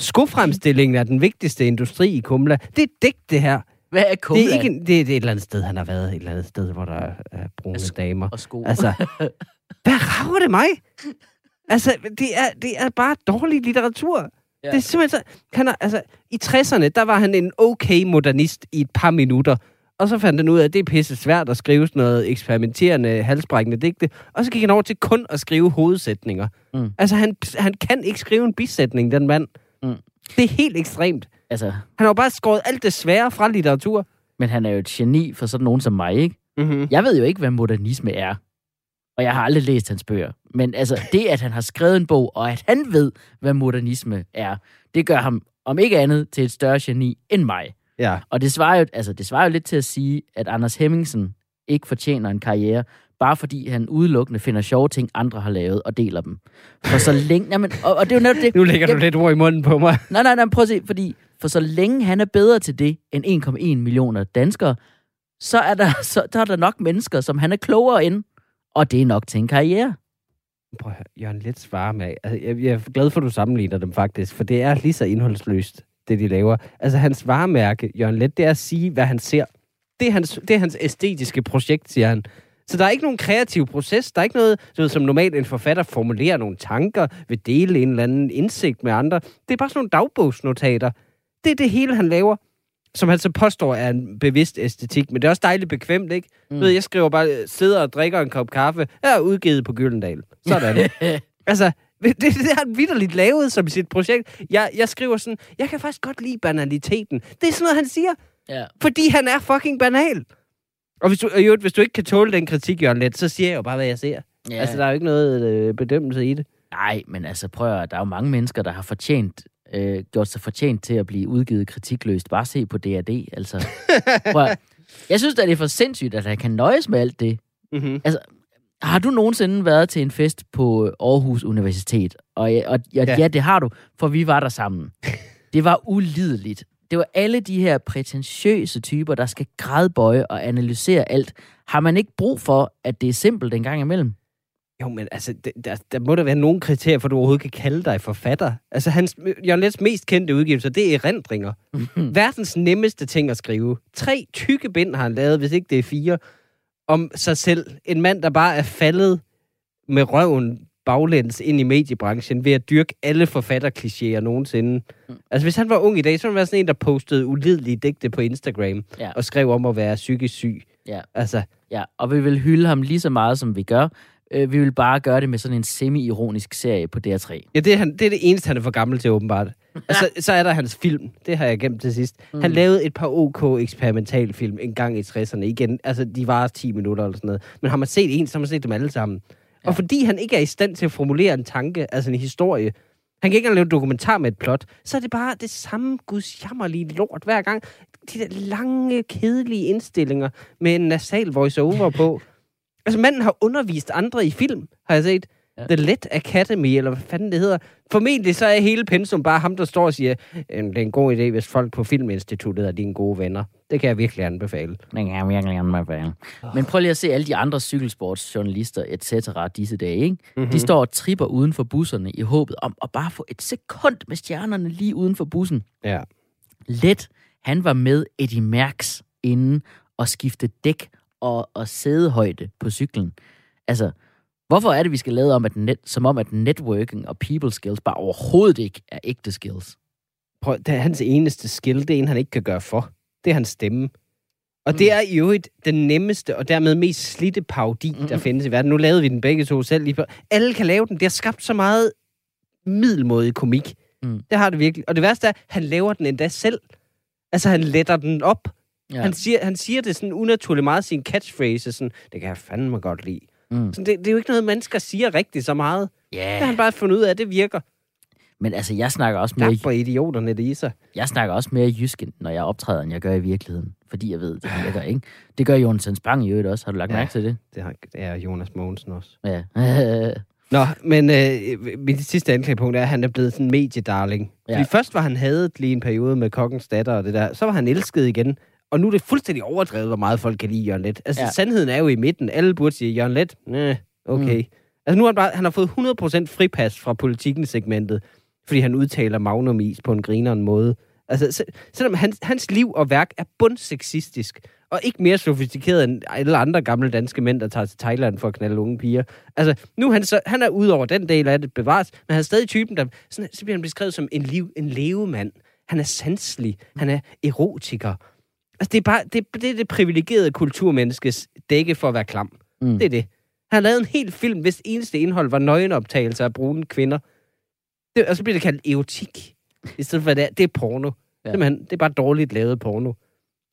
Skofremstillingen er den vigtigste industri i Kumla. Det er digt, det her. Hvad er Kumla? Det er, ikke, en- det, det er et eller andet sted, han har været. Et eller andet sted, hvor der er, er brune Altså, damer. Og sko. Altså, hvad rager det mig? Altså, det er, det er bare dårlig litteratur. Ja. Det er simpelthen så... Han er, altså, I 60'erne, der var han en okay modernist i et par minutter. Og så fandt han ud af, at det er pisse svært at skrive sådan noget eksperimenterende, halsbrækkende digte. Og så gik han over til kun at skrive hovedsætninger. Mm. Altså, han, han kan ikke skrive en bisætning, den mand. Mm. Det er helt ekstremt. altså, Han har jo bare skåret alt det svære fra litteratur. men han er jo et geni for sådan nogen som mig, ikke? Mm-hmm. Jeg ved jo ikke, hvad modernisme er. Og jeg har aldrig læst hans bøger. Men altså, det, at han har skrevet en bog, og at han ved, hvad modernisme er, det gør ham, om ikke andet, til et større geni end mig. Ja. Og det svarer, jo, altså, det svarer jo lidt til at sige, at Anders Hemmingsen ikke fortjener en karriere, bare fordi han udelukkende finder sjove ting, andre har lavet, og deler dem. For så længe... Jamen, og, og det er jo netop det... Nu lægger du Jamen, lidt ord i munden på mig. Nej, nej, nej, prøv at se, fordi for så længe han er bedre til det end 1,1 millioner danskere, så er, der, så der er der nok mennesker, som han er klogere end, og det er nok til en karriere. Prøv at høre, Jørgen lidt svare med. Altså, jeg, jeg er glad for, at du sammenligner dem faktisk, for det er lige så indholdsløst, det de laver. Altså, hans varemærke, Jørgen Let, det er at sige, hvad han ser. Det er hans, det er hans æstetiske projekt, siger han. Så der er ikke nogen kreativ proces. Der er ikke noget, du ved, som normalt en forfatter formulerer nogle tanker, vil dele en eller anden indsigt med andre. Det er bare sådan nogle dagbogsnotater. Det er det hele, han laver som han så påstår er en bevidst æstetik, men det er også dejligt bekvemt, ikke? Mm. Ved, jeg skriver bare, sidder og drikker en kop kaffe, jeg er udgivet på Gyldendal. Sådan. altså, det, det har han vidderligt lavet som sit projekt. Jeg, jeg skriver sådan, jeg kan faktisk godt lide banaliteten. Det er sådan noget, han siger, Ja. fordi han er fucking banal. Og hvis du, og øvrigt, hvis du ikke kan tåle den kritik, Jørgen Let, så siger jeg jo bare, hvad jeg ser. Ja. Altså, der er jo ikke noget øh, bedømmelse i det. Nej, men altså prøv at, der er jo mange mennesker, der har fortjent, øh, gjort sig fortjent til at blive udgivet kritikløst. Bare se på D&D, altså. Prøv jeg synes da, det er for sindssygt, at han kan nøjes med alt det. Mm-hmm. Har du nogensinde været til en fest på Aarhus Universitet? Og, ja, og ja, Ja. det har du, for vi var der sammen. Det var ulideligt. Det var alle de her prætentiøse typer, der skal gradbøje og analysere alt. Har man ikke brug for, at det er simpelt en gang imellem? Jo, men altså, det, der, der må der være nogle kriterier, for du overhovedet kan kalde dig forfatter. Altså, hans, Jørgen Lets mest kendte udgivelser, det er erindringer. Verdens nemmeste ting at skrive. Tre tykke bind har han lavet, hvis ikke det er fire, om sig selv. En mand, der bare er faldet med røven baglæns ind i mediebranchen ved at dyrke alle forfatterklichéer nogensinde. Mm. Altså, hvis han var ung i dag, så ville han være sådan en, der postede ulidelige digte på Instagram Ja. og skrev om at være psykisk syg. Ja. Altså, Ja, og vi vil hylde ham lige så meget, som vi gør. Øh, vi vil bare gøre det med sådan en semi-ironisk serie på DR3. ja, det er, han, det er det eneste, han er for gammel til, åbenbart. Og så, så er der hans film. Det har jeg gemt til sidst. Mm. Han lavede et par OK eksperimentalfilm en gang i 60'erne. Igen, altså, de var 10 minutter eller sådan noget. Men har man set en, så har man set dem alle sammen. Ja. Og fordi han ikke er i stand til at formulere en tanke, altså en historie, han kan ikke engang lave en dokumentar med et plot, så er det bare det samme gudsjammerlige lort hver gang. De der lange, kedelige indstillinger med en nasal voice-over på. Altså, manden har undervist andre i film, har jeg set. Ja. The Let Academy, eller hvad fanden det hedder. Formentlig så er hele pensum bare ham, der står og siger, "Øh, det er en god idé, hvis folk på Filminstituttet er dine gode venner. Det kan jeg virkelig anbefale. Det kan jeg virkelig med fanden. Men prøv lige at se alle de andre cykelsportsjournalister, et cetera, disse dage, ikke? Mm-hmm. De står og tripper uden for busserne i håbet om at bare få et sekund med stjernerne lige uden for bussen. Ja. Let, han var med Eddie Merckx inden og skifte dæk og, og sædehøjde på cyklen. Altså, hvorfor er det, vi skal lade om, at net, som om, at networking og people skills bare overhovedet ikke er ægte skills? Prøv, det er hans eneste skill, det er en, han ikke kan gøre for. Det er hans stemme. Og mm. det er i øvrigt den nemmeste og dermed mest slidte parodi, mm. der findes i verden. Nu lavede vi den begge to selv lige på. Alle kan lave den. Det har skabt så meget middelmådig komik. Mm. Det har det virkelig. Og det værste er, at han laver den endda selv. Altså, han letter den op. Ja. Han, siger, han siger det sådan unaturligt meget, sin catchphrase, sådan, det kan jeg fandme godt lide. Mm. Så det, det er jo ikke noget, mennesker siger rigtigt så meget. Det har han bare fundet ud af, at det virker. men altså, jeg snakker også mere, Tak for idioterne, det i sig. jeg snakker også mere jysk, når jeg optræder, end jeg gør i virkeligheden. Fordi jeg ved, det virker, ikke? Det gør Jonas Spang i øvrigt også. Har du lagt Ja. mærke til det? Det, har, det er Jonas Mogensen også. Ja. Nå, men øh, mit sidste anklagepunkt er, at han er blevet sådan en mediedarling. Ja. Fordi først var han hadet lige en periode med kokkens datter og det der. Så var han elsket igen. Og nu er det fuldstændig overdrevet, hvor meget folk kan lide Jørgen Let. Altså, Ja. sandheden er jo i midten. Alle burde sige, Jørgen Let, næh, okay. Mm. Altså, nu har han, bare, han har fået 100% fripas fra politikken-segmentet, fordi han udtaler magnumis på en grineren måde. Altså, se, selvom hans, hans liv og værk er bundseksistisk, og ikke mere sofistikeret end alle andre gamle danske mænd, der tager til Thailand for at knalde unge piger. Altså, nu han, så, han er ud over den del af det bevares, men han er stadig typen, der sådan, så bliver han beskrevet som en, liv, en levemand. Han er sanselig. Han er erotiker. Altså, det er bare det, det, er det privilegerede kulturmenneskes dække for at være klam. Mm. Det er det. Han har lavet en hel film, hvis eneste indhold var nøgenoptagelser af brune kvinder. Det, og så bliver det kaldt erotik. I stedet for, at det er, det er porno. Ja. Simpelthen, det er bare dårligt lavet porno.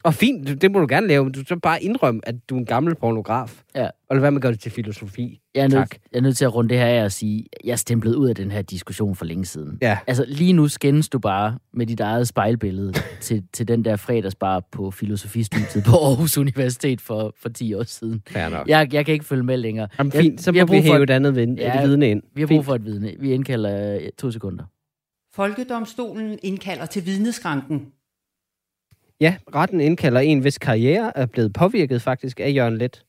Og fint, det- må du gerne lave, men du så bare indrømme, at du er en gammel pornograf. Ja. Og lad være med at gøre det til filosofi. Jeg er, nødt, Tak. jeg er nødt til at runde det her af og sige, jeg stemplet ud af den her diskussion for længe siden. Ja. Altså, lige nu skændes du bare med dit eget spejlbillede til, til den der fredagsbar på filosofistudiet på Aarhus Universitet for, for 10 år siden. Jeg, jeg kan ikke følge med længere. Jamen, Jeg- fint, så vi har må vi brug for hæve et- et andet vid- Ja, et vidne ind. Vi har brug for et vidne. Vi indkalder øh, to sekunder. Folkedomstolen indkalder til vidneskranken. Ja, retten indkalder en, hvis karriere er blevet påvirket faktisk af Jørgen Let.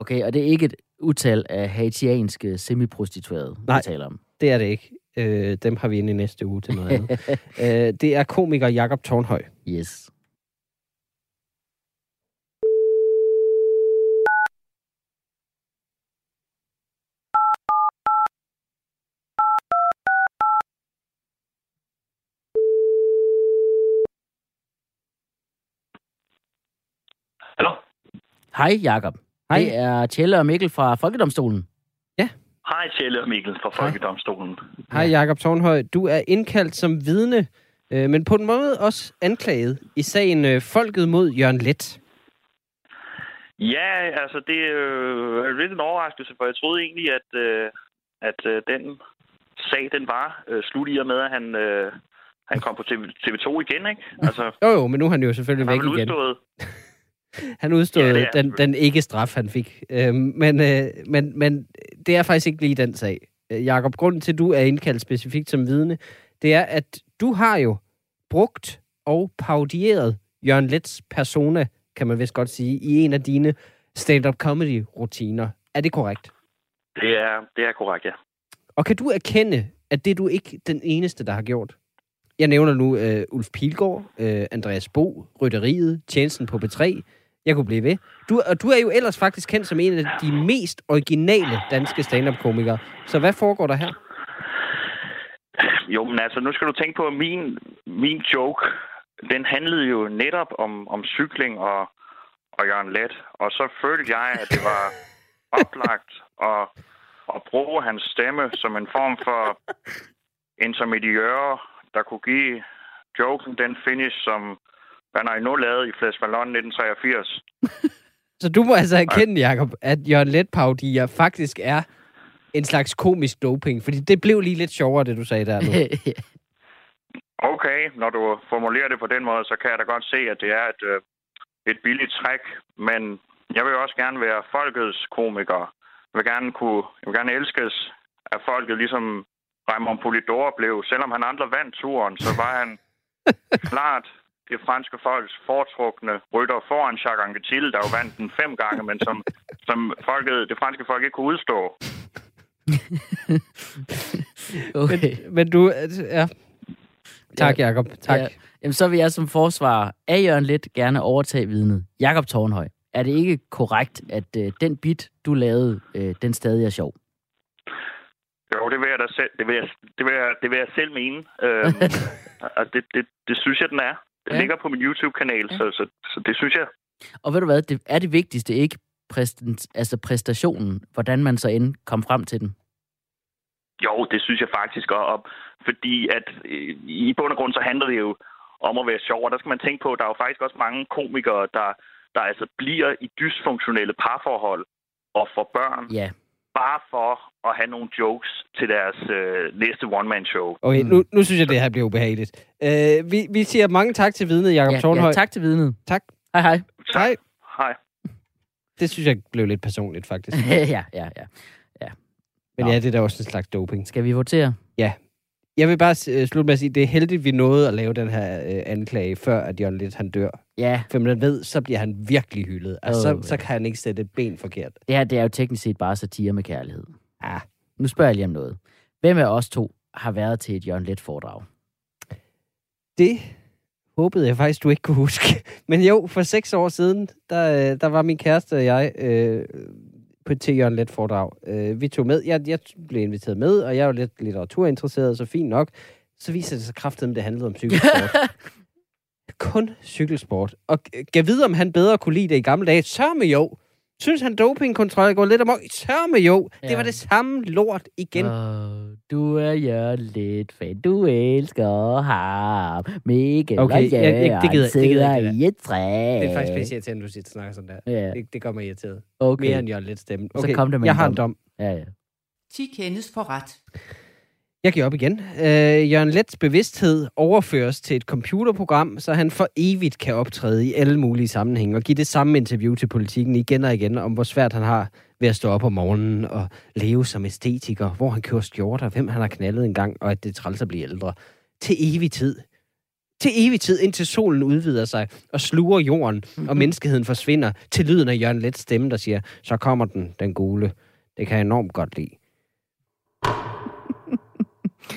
Okay, og det er ikke et utal af haitianske semiprostituerede, vi Nej. taler om. Det er det ikke. Øh, dem har vi inde i næste uge til noget andet. øh, det er komiker Jakob Tornhøj. Yes. Hallo? Hej, Jakob. Hej. Det er Tjelle og Mikkel fra Folkedomstolen. Hej, Tjelle og Mikkel fra Folkedomstolen. Hej Jakob Tornhøj. Du er indkaldt som vidne, øh, men på en måde også anklaget i sagen øh, Folket mod Jørgen Let. Ja, altså det øh, er lidt en overraskelse, for jeg troede egentlig, at, øh, at øh, den sag, den var øh, slut i og med, at han, øh, han kom på TV, TV2 igen, ikke? Altså, Jo jo, men nu er han jo selvfølgelig han har væk igen. udstået. Han udstod Ja, er den, den ikke-straf, han fik. Øhm, men, øh, men, men det er faktisk ikke lige den sag. Øh, Jakob, grunden til, at du er indkaldt specifikt som vidne, det er, at du har jo brugt og parodieret Jørgen Lets persona, kan man vist godt sige, i en af dine stand-up comedy-rutiner. Er det korrekt? Det er, det er korrekt, ja. Og kan du erkende, at det er du ikke den eneste, der har gjort? Jeg nævner nu øh, Ulf Pilgaard, øh, Andreas Bo, Rytteriet, Tjenesten på B3, Jeg kunne blive ved. Du, og du er jo ellers faktisk kendt som en af de mest originale danske stand-up-komikere. Så hvad foregår der her? Jo, men altså, nu skal du tænke på, at min, min joke, den handlede jo netop om, om cykling og, og Jørgen Let. Og så følte jeg, at det var oplagt at, at bruge hans stemme som en form for intermediør, der kunne give joken den finish, som Bernard nu lavede i Flash Ballon 1983. Så du må altså erkende, Jacob, at Jørgen Let-paudier faktisk er en slags komisk doping. Fordi det blev lige lidt sjovere, det du sagde der nu. Okay, når du formulerer det på den måde, så kan jeg da godt se, at det er et, øh, et billigt træk. Men jeg vil også gerne være folkets komiker. Jeg vil gerne, kunne, jeg vil gerne elskes af folket, ligesom Raymond Polidor blev. Selvom han andre vandt turen, så var han klart det franske folks foretrukne rytter foran Jacques Anquetil, der jo vandt den fem gange, men som, som folket, det franske folk ikke kunne udstå. Men, okay. men du... Ja. Tak, Jacob. Tak. Ja. Jamen, så vil jeg som forsvarer af Jørgen Let gerne overtage vidnet. Jakob Tornhøj, er det ikke korrekt, at øh, den bit, du lavede, øh, den stadig er sjov? Jo, det vil jeg da selv, det vil jeg, det vil jeg, det vil jeg selv mene. Øhm, og det, det, det synes jeg, den er. Ja. ligger på min YouTube-kanal, ja. så, så, så det synes jeg. Og ved du hvad, det er det vigtigste ikke præstent, altså præstationen, hvordan man så end kom frem til den? Jo, det synes jeg faktisk. Og, og fordi at øh, i bund og grund, så handler det jo om at være sjov. Og der skal man tænke på, at der er jo faktisk også mange komikere, der, der altså bliver i dysfunktionelle parforhold og får børn, Ja, bare for at have nogle jokes til deres øh, næste one-man-show. Okay, nu, nu synes jeg, det her bliver ubehageligt. Uh, vi, vi siger mange tak til vidnet, Jacob ja, Tornhøj. ja tak til vidnet. Tak. Hej hej. Tak. Hej. Hej. Det synes jeg blev lidt personligt, faktisk. ja, ja, ja. Men Nå. ja, det er da også en slags doping. Skal vi votere? Jeg vil bare uh, slutte med at sige, at det er heldigt, vi nåede at lave den her uh, anklage, før at Jørgen Lidt han dør. Ja, For man ved, så bliver han virkelig hyldet. Altså, Åh, så, så kan han ikke sætte et ben forkert. det her det er jo teknisk set bare satire med kærlighed. Ah. Nu spørger jeg lige om noget. Hvem af os to har været til et Jørgen Let foredrag? Det håbede jeg faktisk, du ikke kunne huske. Men jo, for seks år siden, der, øh, der var min kæreste og jeg øh, på til Jørgen Let foredrag. Øh, vi tog med. Jeg, jeg blev inviteret med, og jeg var lidt litteraturinteresseret, så fint nok. Så viser det sig kraftigt, at det handlede om cykelsport. Kun cykelsport. Og gav vide, om han bedre kunne lide det i gamle dage. Sørme jo. Synes han dopingkontrol går lidt amok? Sørme jo. Ja. Ja. Det var det samme lort igen. Oh, du er Jørgen Let fan. Du elsker ham. Mikkel Okay, og jeg- jeg- det gider- det gider jeg sidder ikke, i et træ. Det er faktisk mest irriterende, at du siger, snakker sådan der. Ja, Det, det gør mig irriteret. okay. Mere end Jørgen Let stemme. Så kom det med jeg en har en dom. dom. Ja, ja. 10 kendes for ret. Jeg giver op igen. Øh, Jørgen Lets bevidsthed overføres til et computerprogram, så han for evigt kan optræde i alle mulige sammenhænge og give det samme interview til politikken igen og igen om, hvor svært han har ved at stå op om morgenen og leve som æstetiker, hvor han kører skjorter, hvem han har knaldet engang, og at det træls at blive ældre. Til evig tid. Til evig tid, indtil solen udvider sig og sluger jorden, og menneskeheden forsvinder, til lyden af Jørgen Lets stemme, der siger, så kommer den, den gule. Det kan jeg enormt godt lide.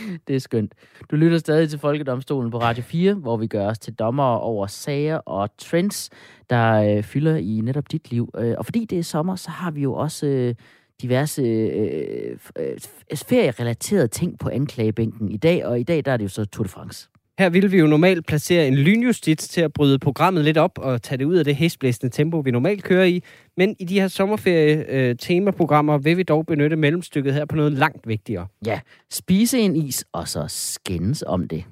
Det er skønt. Du lytter stadig til Folkedomstolen på Radio 4, hvor vi gør os til dommer over sager og trends, der øh, fylder i netop dit liv. Øh, og fordi det er sommer, så har vi jo også øh, diverse øh, øh ferierelaterede ting på anklagebænken i dag, og i dag der er det jo så Tour de France. Her vil vi jo normalt placere en lynjustits til at bryde programmet lidt op og tage det ud af det hæsblæsende tempo, vi normalt kører i. Men i de her sommerferie-temaprogrammer vil vi dog benytte mellemstykket her på noget langt vigtigere. Ja, spise en is, og så skændes om det.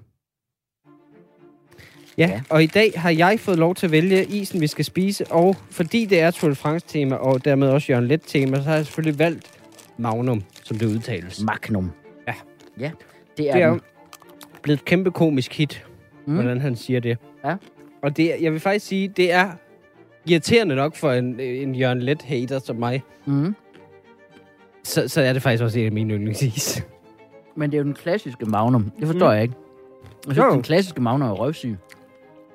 Ja, Ja. og i dag har jeg fået lov til at vælge isen, vi skal spise, og fordi det er Tour de France-tema, og dermed også Jørgen Let-tema, så har jeg selvfølgelig valgt Magnum, som det udtales. Magnum. Ja. Ja, det er, Det er den. Blevet et kæmpe komisk hit, Mm. hvordan han siger det. Ja. Og det, jeg vil faktisk sige, det er irriterende nok for en, en Jørgen Let-hater som mig, Mm. så, så er det faktisk også en af mine yndlingsis. Men det er jo den klassiske Magnum. Det forstår mm. jeg ikke. Jeg synes, Jo. den klassiske Magnum er røvsyg.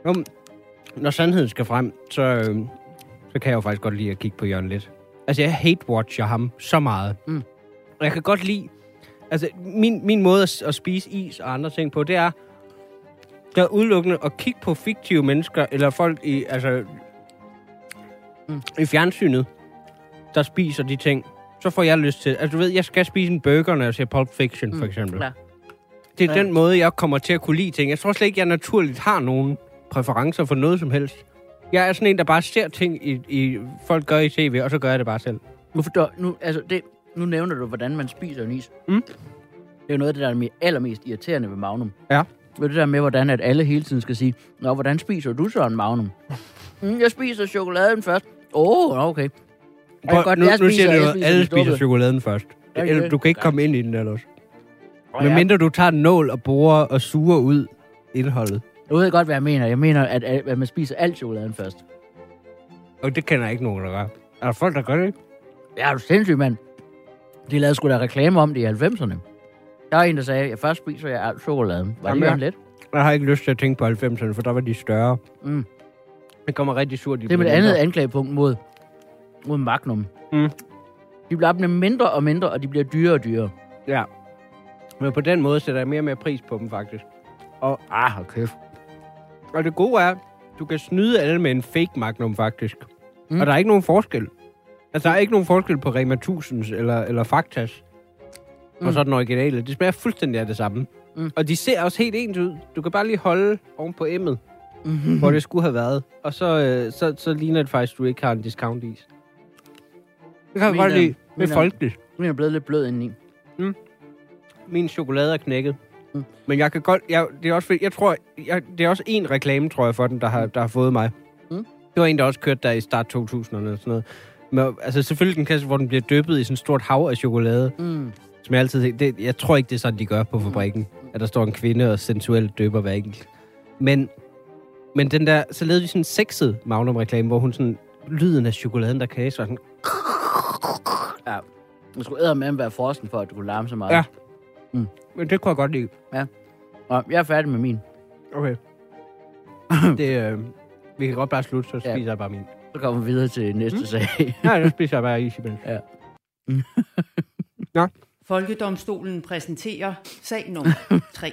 Jo, når sandheden skal frem, så, øh, så kan jeg jo faktisk godt lide at kigge på Jørgen lidt. Altså, jeg hate-watcher ham så meget. Mm. Og jeg kan godt lide... Altså, min, min måde at, at spise is og andre ting på, det er... Det er udelukkende at kigge på fiktive mennesker, eller folk i, altså... mm. i fjernsynet, der spiser de ting, så får jeg lyst til... Altså, du ved, jeg skal spise en burger, når jeg ser Pulp Fiction, mm. for eksempel. Klar. Det er Ja. den måde, jeg kommer til at kunne lide ting. Jeg tror slet ikke, jeg naturligt har nogen præferencer for noget som helst. Jeg er sådan en, der bare ser ting, i, i folk gør i tv, og så gør jeg det bare selv. Nu, forstår, nu, altså det, nu nævner du, hvordan man spiser en is. Mm. Det er jo noget af det, der er me- allermest irriterende ved Magnum. Ja. Det er det der med, hvordan at alle hele tiden skal sige, Nå, hvordan spiser du så en Magnum? Mm, jeg spiser chokoladen først. Åh, oh, okay. Prøv, godt, nu, jeg nu spiser- siger jeg du, at alle spiser chokoladen først. Ja, Eller, det- du kan ikke komme ind i den ellers. Oh, Men ja. mindre du tager en nål og borer og suger ud indholdet. Nu ved godt, hvad jeg mener. Jeg mener, at, at, man spiser alt chokoladen først. Og det kender jeg ikke nogen, der gør. Er der folk, der gør det? Ja, er du sindssyg, mand. De lavede sgu da reklame om det i 90'erne. Der var en, der sagde, at først spiser jeg alt chokoladen. Var Jamen, det lidt? Jeg har ikke lyst til at tænke på 90'erne, for der var de større. Mm. Det kommer rigtig surt. de Det er mit andet anklagepunkt mod, mod Magnum. Mm. De bliver dem mindre og mindre, og de bliver dyrere og dyrere. Ja. Men på den måde sætter jeg mere og mere pris på dem, faktisk. Og, ah, hold kæft. Og det gode er, du kan snyde alle med en fake Magnum, faktisk. Mm. Og der er ikke nogen forskel. Altså, der er ikke nogen forskel på Rema 1000 eller, eller Faktas. Mm. Mm. Og så den originale. Det smager fuldstændig af det samme. Mm. Mm. Og de ser også helt ens ud. Du kan bare lige holde oven på emmet, Mm-hmm. hvor det skulle have været. Og så, øh, så, så ligner det faktisk, at du ikke har en discount-is. Det kan jeg Min, godt øh, lide. Det min, er øh, folkeligt. Nu er blevet lidt blød indeni. Min chokolade er knækket. Mm. Mm. Men jeg kan godt... Jeg, det er også, jeg tror, jeg, det er også en reklame, tror jeg, for den, der har, der har fået mig. Mm. Mm. Det var en, der også kørte der i start 2000'erne og sådan noget. Men, altså selvfølgelig den kasse, hvor den bliver dyppet i sådan et stort hav af chokolade, Mm. som jeg altid tænker, det, jeg tror ikke, det er sådan, de gør på fabrikken. At der står en kvinde og sensuelt døber hver enkelt. Men, men den der, så lavede de sådan en sexet Magnum-reklame, hvor hun sådan, lyden af chokoladen, der kages, var sådan, Ja. Jeg skulle æde med være forresten for, at du kunne larme så meget. Ja. men det kunne jeg godt lide. Og jeg er færdig med min. Okay. det, øh, vi kan godt bare slutte, så Ja. spiser jeg bare min. Så kommer vi videre til næste mm. sag. Nej, så spiser jeg bare is imens. Folkedomstolen præsenterer sag nummer 3.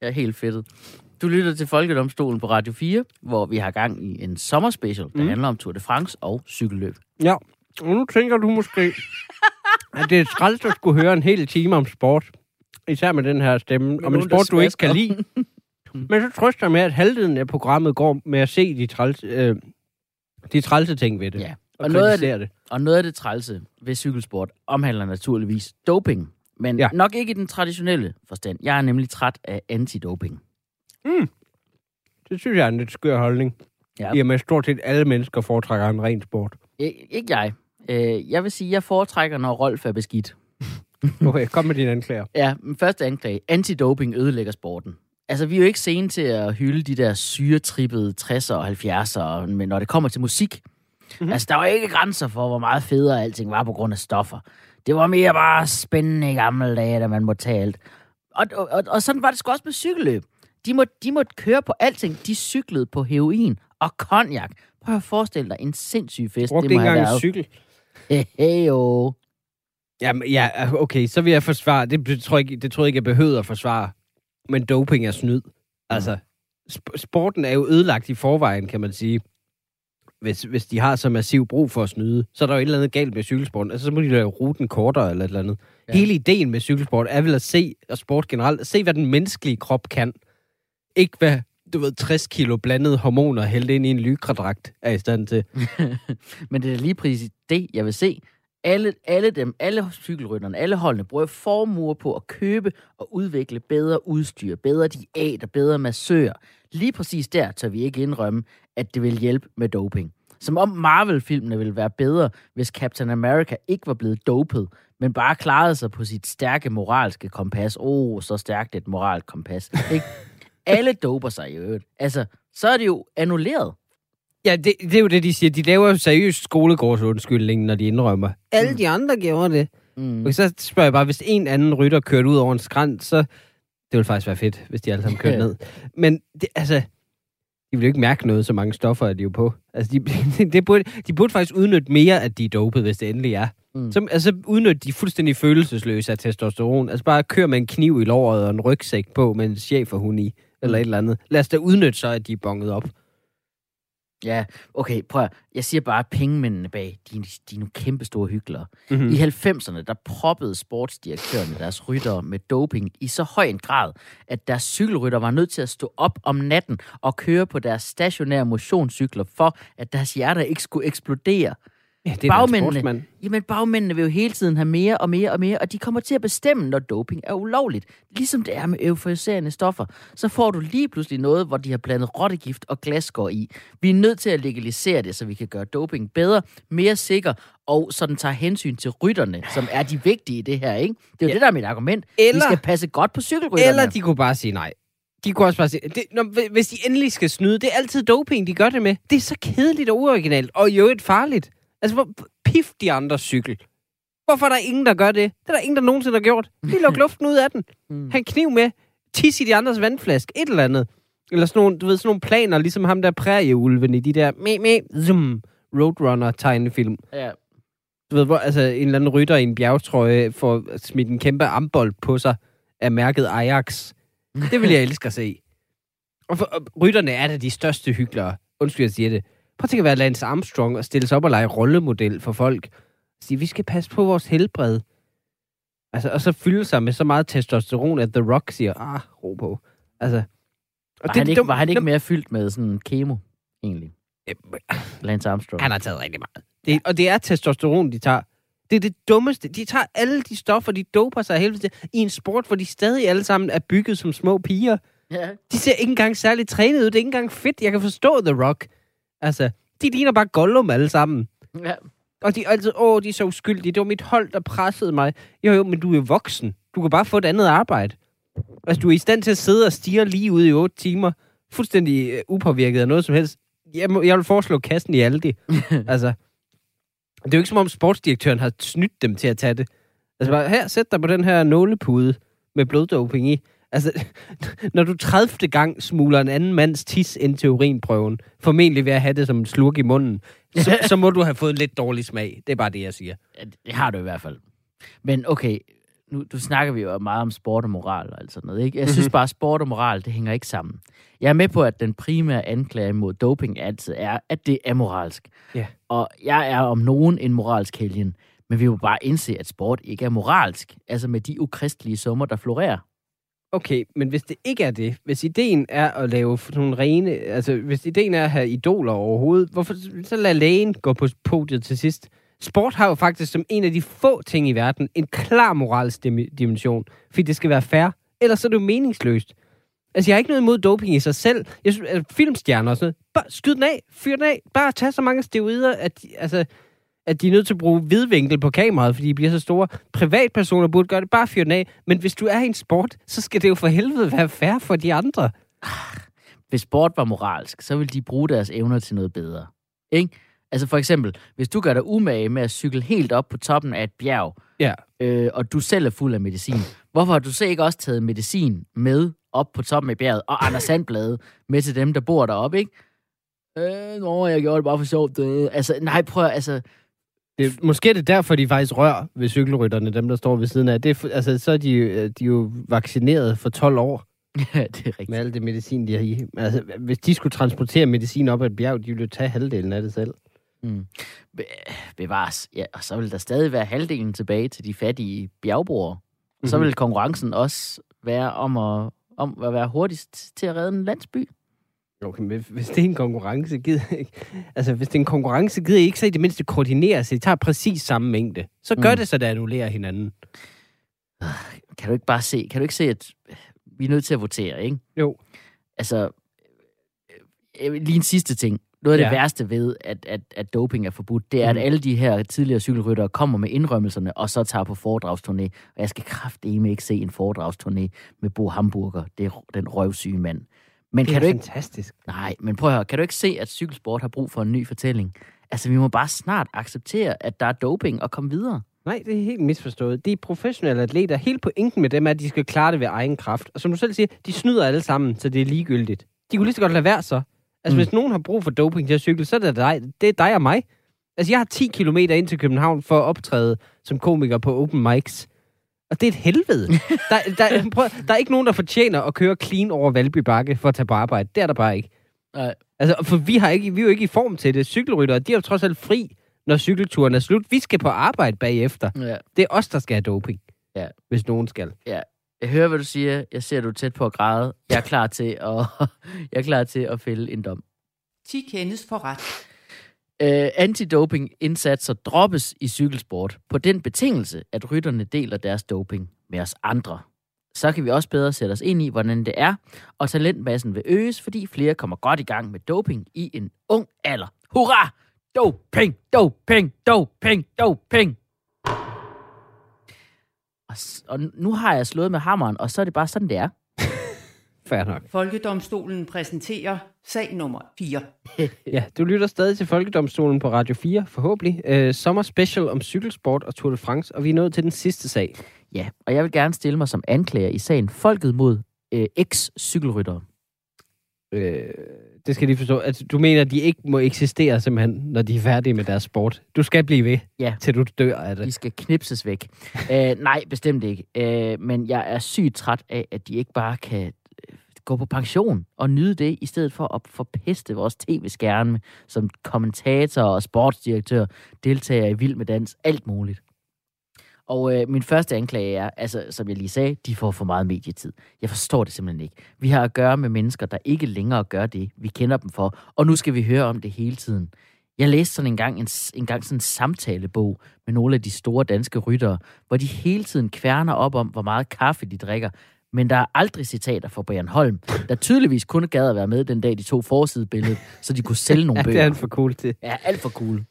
jeg er helt fedtet. Du lytter til Folkedomstolen på Radio 4, hvor vi har gang i en sommerspecial, der mm. Mm. handler om Tour de France og cykelløb. Ja, og nu tænker du måske, at det er træls at skulle høre en hel time om sport. Især med den her stemme. Om en sport, du ikke kan lide. Men så trøster jeg med, at halvdelen af programmet går med at se de træls, øh, de trælse ting ved det. Ja. Og, Og noget af kritisere det. Og noget af det trælse ved cykelsport omhandler naturligvis doping. Men ja. Nok ikke i den traditionelle forstand. Jeg er nemlig træt af antidoping. Det synes jeg er en lidt skør holdning. Ja. I og med stort set alle mennesker foretrækker en ren sport. Ik- ikke jeg. Øh, jeg vil sige, at jeg foretrækker, når Rolf er beskidt. Okay, kom med dine anklager. Ja, men første anklage. Antidoping ødelægger sporten. Altså, vi er jo ikke sene til at hylde de der syretrippede 60'er og 70'er, men når det kommer til musik, mm-hmm. altså, der var ikke grænser for, hvor meget federe alting var på grund af stoffer. Det var mere bare spændende i gamle dage, da man måtte tage alt. Og, og, og, og sådan var det sgu også med cykelløb. De måtte, de måtte køre på alting. De cyklede på heroin og cognac. Prøv at forestille dig en sindssyg fest, Brugte det ikke må have engang en cykel. Hey, jo. Jamen, ja, okay, så vil jeg forsvare. Det tror jeg ikke, det tror jeg ikke, jeg behøver at forsvare. Men doping er snyd. Altså, sp- sporten er jo ødelagt i forvejen, kan man sige. Hvis, hvis de har så massiv brug for at snyde, så er der jo et eller andet galt med cykelsporten. Altså, så må de lave ruten kortere eller et eller andet. Ja. Ja. Hele ideen med cykelsport er vel at se, og sport generelt, at se, hvad den menneskelige krop kan. Ikke hvad, du ved, 60 kilo blandede hormoner hældt ind i en lykradragt er i stand til. Men det er lige præcis det, jeg vil se. Alle, alle dem, alle cykelrytterne, alle holdene bruger formuer på at købe og udvikle bedre udstyr, bedre diæter, bedre massører. Lige præcis der tør vi ikke indrømme, at det vil hjælpe med doping. Som om Marvel-filmene ville være bedre, hvis Captain America ikke var blevet dopet, men bare klarede sig på sit stærke moralske kompas. Åh, oh, så stærkt et moralsk kompas. Ikke? Alle doper sig i øvrigt. Altså, så er det jo annulleret. Ja, det, det er jo det, de siger. De laver jo seriøst skolegårdsundskyldning, når de indrømmer. Alle de andre gjorde det. Mm. Og så spørger jeg bare, hvis en anden rytter kørte ud over en skrant, så... Det ville faktisk være fedt, hvis de alle sammen kørte ned. Men det, altså... De vil jo ikke mærke noget, så mange stoffer er de jo på. Altså, de, det burde, de burde faktisk udnytte mere, at de er dopet, hvis det endelig er. Mm. Mm. Så, altså, udnytte de fuldstændig følelsesløse af testosteron. Altså, bare kør med en kniv i låret og en rygsæk på med en cheferhund i, eller Mm. et eller andet. Lad os da udnytte så, at de er bonget op. Ja, okay, prøv at, Jeg siger bare, at pengemændene bag, de, de er nogle kæmpe store hyggelere. Mhm. Mm-hmm. I 90'erne, der proppede sportsdirektørerne deres ryttere med doping i så høj en grad, at deres cykelrytter var nødt til at stå op om natten og køre på deres stationære motionscykler, for at deres hjerter ikke skulle eksplodere. Ja, det er Bagmændene, jamen bagmændene vil jo hele tiden have mere og mere og mere, og de kommer til at bestemme, når doping er ulovligt. Ligesom det er med euforiserende stoffer, så får du lige pludselig noget, hvor de har blandet rottegift og glasgård i. Vi er nødt til at legalisere det, så vi kan gøre doping bedre, mere sikker, og så den tager hensyn til rytterne, som er de vigtige i det her, ikke? Det er jo ja. det, der er mit argument. Eller- vi skal passe godt på cykelrytterne. Eller de kunne bare sige nej. De kunne også bare sige, det, når, hvis de endelig skal snyde, det er altid doping, de gør det med. Det er så kedeligt og uoriginalt, og jo et farligt. Altså, hvor, pif de andre cykel. Hvorfor er der ingen, der gør det? Det er der ingen, der nogensinde har gjort. De lukker luften ud af den. Mm. Han kniv med. Tis i de andres vandflaske. Et eller andet. Eller sådan nogle, du ved, sådan nogle planer, ligesom ham der prærieulven i de der me, me, zoom, Roadrunner-tegnefilm. Ja. Du ved, hvor altså, en eller anden rytter i en bjergtrøje får smidt en kæmpe ambold på sig af mærket Ajax. Det vil jeg elske at se. Og, for, og rytterne er da de største hyklere. Undskyld, jeg siger det. Prøv at tænke at være Lance Armstrong og stille sig op og lege rollemodel for folk. Sige, vi skal passe på vores helbred. Altså, og så fylde sig med så meget testosteron, at The Rock siger, ah, ro på. Altså, og Var, han ikke, var han ikke mere fyldt med sådan kemo, egentlig? Lance Armstrong. Han har taget rigtig meget. Det, og det er testosteron, de tager. Det er det dummeste. De tager alle de stoffer, de doper sig helvede i en sport, hvor de stadig alle sammen er bygget som små piger. Ja. De ser ikke engang særligt trænet ud. Det er ikke engang fedt. Jeg kan forstå The Rock. Altså, de ligner bare Gollum alle sammen. ja. Og de er altid, åh, de er så uskyldige. Det var mit hold, der pressede mig. Jo, jo, men du er voksen. Du kan bare få et andet arbejde. Altså, du er i stand til at sidde og stige lige ude i otte timer. Fuldstændig øh, upåvirket af noget som helst. Jeg, må, jeg vil foreslå kassen i Aldi. altså, det er jo ikke som om sportsdirektøren har snydt dem til at tage det. Altså bare, her, sæt dig på den her nålepude med bloddoping i. Altså, når du 30. gang smuler en anden mands tis ind til urinprøven, formentlig ved at have det som en slurk i munden, så, så må du have fået lidt dårlig smag. Det er bare det, jeg siger. Ja, Det har du i hvert fald. Men okay, nu du snakker vi jo meget om sport og moral og alt sådan noget, ikke? Jeg synes bare, at sport og moral, det hænger ikke sammen. Jeg er med på, at den primære anklage mod doping altid er, at det er moralsk. Ja. Og jeg er om nogen en moralsk helgen. Men vi må bare indse, at sport ikke er moralsk. Altså med de ukristelige summer, der florerer. Okay, men hvis det ikke er det, hvis ideen er at lave nogle rene, altså hvis ideen er at have idoler overhovedet, hvorfor så lad lægen gå på podiet til sidst? Sport har jo faktisk som en af de få ting i verden en klar moralsk dimension, fordi det skal være fair, ellers så er det jo meningsløst. Altså, jeg har ikke noget imod doping i sig selv. Jeg synes, altså, filmstjerner og sådan noget, bare skyd den af, fyr den af, bare tag så mange steroider, at, de- altså, at de er nødt til at bruge vidvinkel på kameraet, fordi de bliver så store. Privatpersoner burde gøre det, bare fyr den af. Men hvis du er i en sport, så skal det jo for helvede være fair for de andre. Hvis sport var moralsk, så ville de bruge deres evner til noget bedre. Ikke? Altså for eksempel, hvis du gør dig umage med at cykle helt op på toppen af et bjerg, Ja. øh, og du selv er fuld af medicin, hvorfor har du så ikke også taget medicin med op på toppen af bjerget, og Anders Sandblade med til dem, der bor deroppe, ikke? Øh, nå, jeg gjorde det bare for sjovt. Øh. Altså, nej, prøv altså... Det, måske er det derfor, de faktisk rører ved cykelrytterne, dem der står ved siden af. Det altså, så er de, øh, de er jo vaccineret for 12 år Ja, det er rigtigt. med alt det medicin, de har i. Altså, hvis de skulle transportere medicin op ad et bjerg, de ville jo tage halvdelen af det selv. Mm. Be- bevares. Ja, og så vil der stadig være halvdelen tilbage til de fattige bjergbrugere. Og så Mhm. vil konkurrencen også være om at, om at være hurtigst til at redde en landsby. Okay, men hvis det er en konkurrence, gider ikke. Altså, hvis det er en konkurrence, gider jeg ikke så i det mindste koordinere sig. Tager præcis samme mængde. Så gør Mm. det, så det annullerer hinanden. Kan du ikke bare se, kan du ikke se, at vi er nødt til at votere, ikke? Jo. Altså, øh, øh, lige en sidste ting. Noget af det Ja. værste ved, at, at, at doping er forbudt, det er, Mhm. at alle de her tidligere cykelryttere kommer med indrømmelserne, og så tager på foredragsturné. Og jeg skal kraftedeme ikke se en foredragsturné med Bo Hamburger, det er den røvsyge mand. Men Det kan er du ikke... fantastisk. Nej, men prøv at høre, kan du ikke se, at cykelsport har brug for en ny fortælling? Altså, vi må bare snart acceptere, at der er doping og komme videre. Nej, det er helt misforstået. Det er professionelle atleter. Hele pointen med dem er, at de skal klare det ved egen kraft. Og som du selv siger, de snyder alle sammen, så det er ligegyldigt. De kunne lige så godt lade være så. Altså, mm. hvis nogen har brug for doping til at cykle, så er det dig, det er dig og mig. Altså, jeg har 10 km ind til København for at optræde som komiker på open mics. Og det er et helvede. der, der, prøv, der er ikke nogen, der fortjener at køre clean over Valby Bakke for at tage på arbejde. Det er der bare ikke. Nej. Altså, for vi, har ikke, vi er jo ikke i form til det. Cykelryttere, de er jo trods alt fri, når cykelturen er slut. Vi skal på arbejde bagefter. Ja. Det er os, der skal have doping. Ja. Hvis nogen skal. Jeg hører, hvad du siger. Jeg ser, du er tæt på at græde. Jeg er klar til at, jeg er klar til at fælde en dom. 10 kendes for ret. Øh, antidoping-indsatser droppes i cykelsport på den betingelse, at rytterne deler deres doping med os andre. Så kan vi også bedre sætte os ind i, hvordan det er, og talentmassen vil øges, fordi flere kommer godt i gang med doping i en ung alder. Hurra! Doping, doping, doping, doping! Og, s- og nu har jeg slået med hammeren, og så er det bare sådan, det er. Fair nok. Folkedomstolen præsenterer sag nummer 4. Ja, du lytter stadig til Folkedomstolen på Radio 4, forhåbentlig. Øh, sommer special om cykelsport og Tour de France, og vi er nået til den sidste sag. Ja, og jeg vil gerne stille mig som anklager i sagen Folket mod øh, eks-cykelryttere. Øh, det skal de forstå. Altså, du mener, at de ikke må eksistere simpelthen, når de er færdige med deres sport. Du skal blive ved, Ja. til du dør af det. De skal knipses væk. øh, nej, bestemt ikke. Øh, men jeg er sygt træt af, at de ikke bare kan gå på pension og nyde det, i stedet for at forpeste vores tv-skærme som kommentator og sportsdirektør, deltager i Vild med Dans, alt muligt. Og øh, min første anklage er, altså, som jeg lige sagde, de får for meget medietid. Jeg forstår det simpelthen ikke. Vi har at gøre med mennesker, der ikke længere gør det, vi kender dem for, og nu skal vi høre om det hele tiden. Jeg læste sådan en gang en, en gang sådan en samtalebog med nogle af de store danske ryttere, hvor de hele tiden kværner op om, hvor meget kaffe de drikker, men der er aldrig citater fra Brian Holm, der tydeligvis kun gad at være med den dag, de tog forsidebilledet, så de kunne sælge nogle Ja, bøger. det er han for cool til. Ja, alt for cool.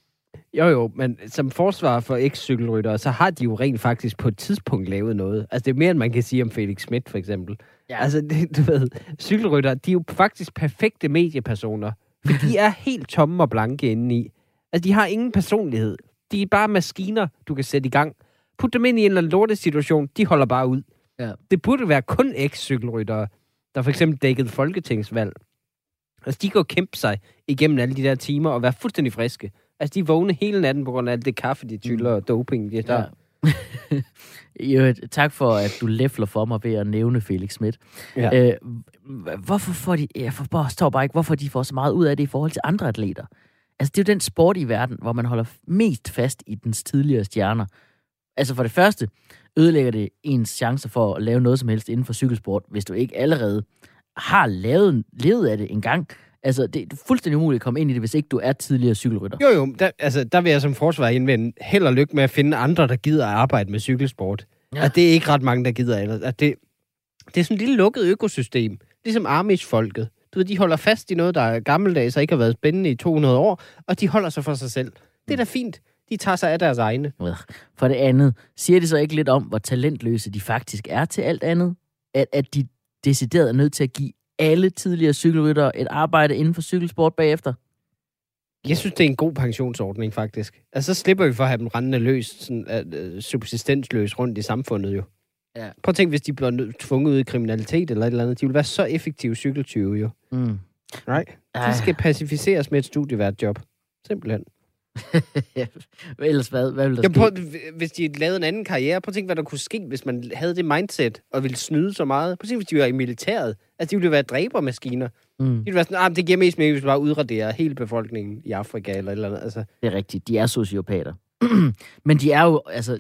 Jo, jo, men som forsvar for eks-cykelryttere, så har de jo rent faktisk på et tidspunkt lavet noget. Altså, det er mere, end man kan sige om Felix Schmidt, for eksempel. Ja. Ja. Altså, det, du ved, cykelryttere, de er jo faktisk perfekte mediepersoner. For de er helt tomme og blanke indeni. Altså, de har ingen personlighed. De er bare maskiner, du kan sætte i gang. Put dem ind i en eller anden lortesituation, de holder bare ud. Ja. Det burde være kun eks-cykelryttere, der for eksempel dækkede folketingsvalg. Altså, de kan jo kæmpe sig igennem alle de der timer og være fuldstændig friske. Altså, de er vågne hele natten på grund af alt det kaffe, de tyller og doping, de der. Ja. Øvrigt, tak for, at du læfler for mig ved at nævne Felix Schmidt. Ja. Øh, hvorfor får de, jeg forstår bare ikke, hvorfor de får så meget ud af det i forhold til andre atleter. Altså, det er jo den sport i verden, hvor man holder mest fast i dens tidligere stjerner. Altså, for det første ødelægger det ens chancer for at lave noget som helst inden for cykelsport, hvis du ikke allerede har lavet, levet af det en gang. Altså, det er fuldstændig umuligt at komme ind i det, hvis ikke du er tidligere cykelrytter. Jo, jo, der, altså, der vil jeg som forsvar indvende held og lykke med at finde andre, der gider at arbejde med cykelsport. Ja. Og det er ikke ret mange, der gider ellers. At det, det er sådan et lille lukket økosystem. Ligesom Amish-folket. Du ved, de holder fast i noget, der er gammeldags og ikke har været spændende i 200 år, og de holder sig for sig selv. Det er da fint. De tager sig af deres egne. For det andet, siger det så ikke lidt om, hvor talentløse de faktisk er til alt andet? At, at de decideret er nødt til at give alle tidligere cykelryttere et arbejde inden for cykelsport bagefter? Jeg synes, det er en god pensionsordning, faktisk. Altså, så slipper vi for at have dem rendende løs, sådan, uh, subsistensløs rundt i samfundet, jo. Ja. Prøv at tænke, hvis de bliver tvunget ud i kriminalitet eller et eller andet. De vil være så effektive cykeltyve, jo. Mm. Right? De skal pacificeres med et studieværtjob. Simpelthen. Ellers hvad, hvad vil der Ja, ske? prøv, hvis de lavede en anden karriere, prøv at tænke, hvad der kunne ske, hvis man havde det mindset og ville snyde så meget. Prøv at tænke, hvis de var i militæret. Altså, de ville være dræbermaskiner. Mm, De ville være sådan, ah, det giver mest mening, hvis vi bare udraderer hele befolkningen i Afrika eller eller andet. Altså, det er rigtigt. De er sociopater. Men de er jo, altså,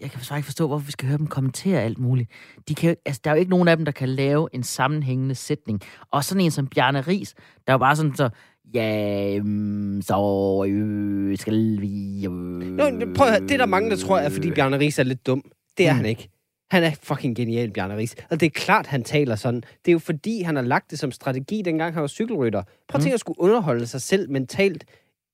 jeg kan faktisk ikke forstå, hvorfor vi skal høre dem kommentere alt muligt. De kan, altså, der er jo ikke nogen af dem, der kan lave en sammenhængende sætning. Og sådan en som Bjarne Ries, der er jo bare sådan så, ja, øhm, så øh, skal vi... Øh, Nå, prøv at høre, det er der mange, der tror, er, fordi Bjarne Ries er lidt dum. Det er Mm. han ikke. Han er fucking genial, Bjarne Ries. Og det er klart, han taler sådan. Det er jo fordi, han har lagt det som strategi, dengang han var cykelrytter. Prøv at Mm. tænke at skulle underholde sig selv mentalt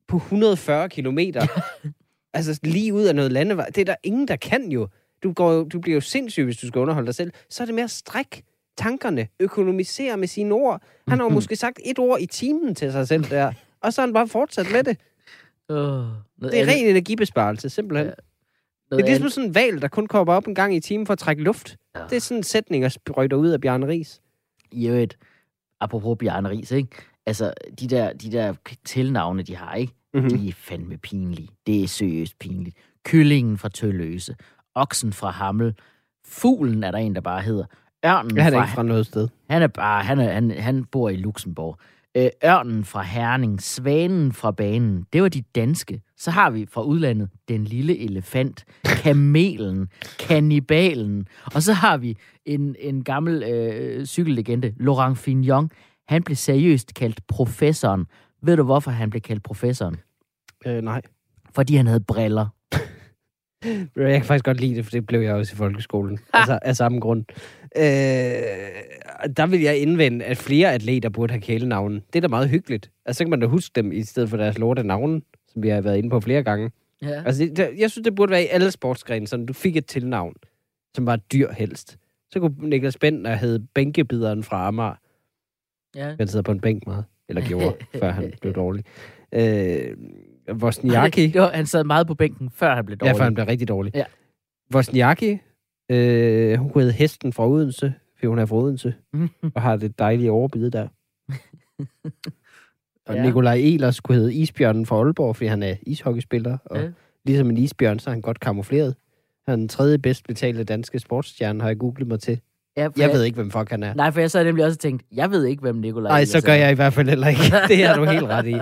på 140 kilometer. altså lige ud af noget landevej. Det er der ingen, der kan jo. Du, går jo, du bliver jo sindssyg, hvis du skal underholde dig selv. Så er det mere stræk tankerne, økonomisere med sine ord. Han har jo måske sagt et ord i timen til sig selv der, og så har han bare fortsat med det. Noget Det er ren energibesparelse, simpelthen. Ja. Det er ligesom sådan en valg, der kun kommer op en gang i timen for at trække luft. Ja. Det er sådan en sætning, der sprøjter ud af Bjarne Ries. i øvrigt, apropos Bjarne Ries, ikke? Altså, de der, de der tilnavne, de har, ikke? Mm-hmm. De er fandme pinlige. Det er seriøst pinligt. Kyllingen fra Tølløse. Oksen fra Hammel. Fuglen er der en, der bare hedder. Ørnen Jeg er fra, ikke fra noget sted. Han er bare, han, er, han, han bor i Luxembourg. Øh, ørnen fra Herning, Svanen fra banen, det var de danske. Så har vi fra udlandet den lille elefant, kamelen, kannibalen. Og så har vi en, en gammel øh, cykellegende, Laurent Fignon. Han blev seriøst kaldt professoren. Ved du, hvorfor han blev kaldt professoren? Øh, nej. Fordi han havde briller. Jeg kan faktisk godt lide det, for det blev jeg også i folkeskolen. Altså af samme grund. Øh, der vil jeg indvende, at flere atleter burde have kælenavne. Det er da meget hyggeligt. Altså, så kan man da huske dem i stedet for deres lorte navne, som vi har været inde på flere gange. Ja. Altså, det, jeg synes, det burde være i alle sportsgrene, sådan du fik et tilnavn, som var dyr helst. Så kunne Niklas Bentner hedde Bænkebideren fra Amager. ja. Han sidder på en bænk meget. Eller gjorde, før han blev dårlig. Øh, Var, han sad meget på bænken, før han blev Ja, dårlig. for han blev rigtig dårlig. Ja. Wozniacki, øh, hun hedder Hesten fra Odense, fordi hun er fra Odense, og har det dejlige overbid der. og Ja. ja. Nikolaj Elers kunne hedde Isbjørnen fra Aalborg, fordi han er ishockeyspiller, og Ja. ja. ligesom en isbjørn, så er han godt kamufleret. Han er den tredje bedst betalte danske sportsstjerne, har jeg googlet mig til. ja, for Jeg ved ikke, hvem fuck han er. Nej, for jeg så nemlig også tænkt, jeg ved ikke, hvem Nikolaj Nej, så gør er. jeg i hvert fald heller ikke. Det har du helt ret i.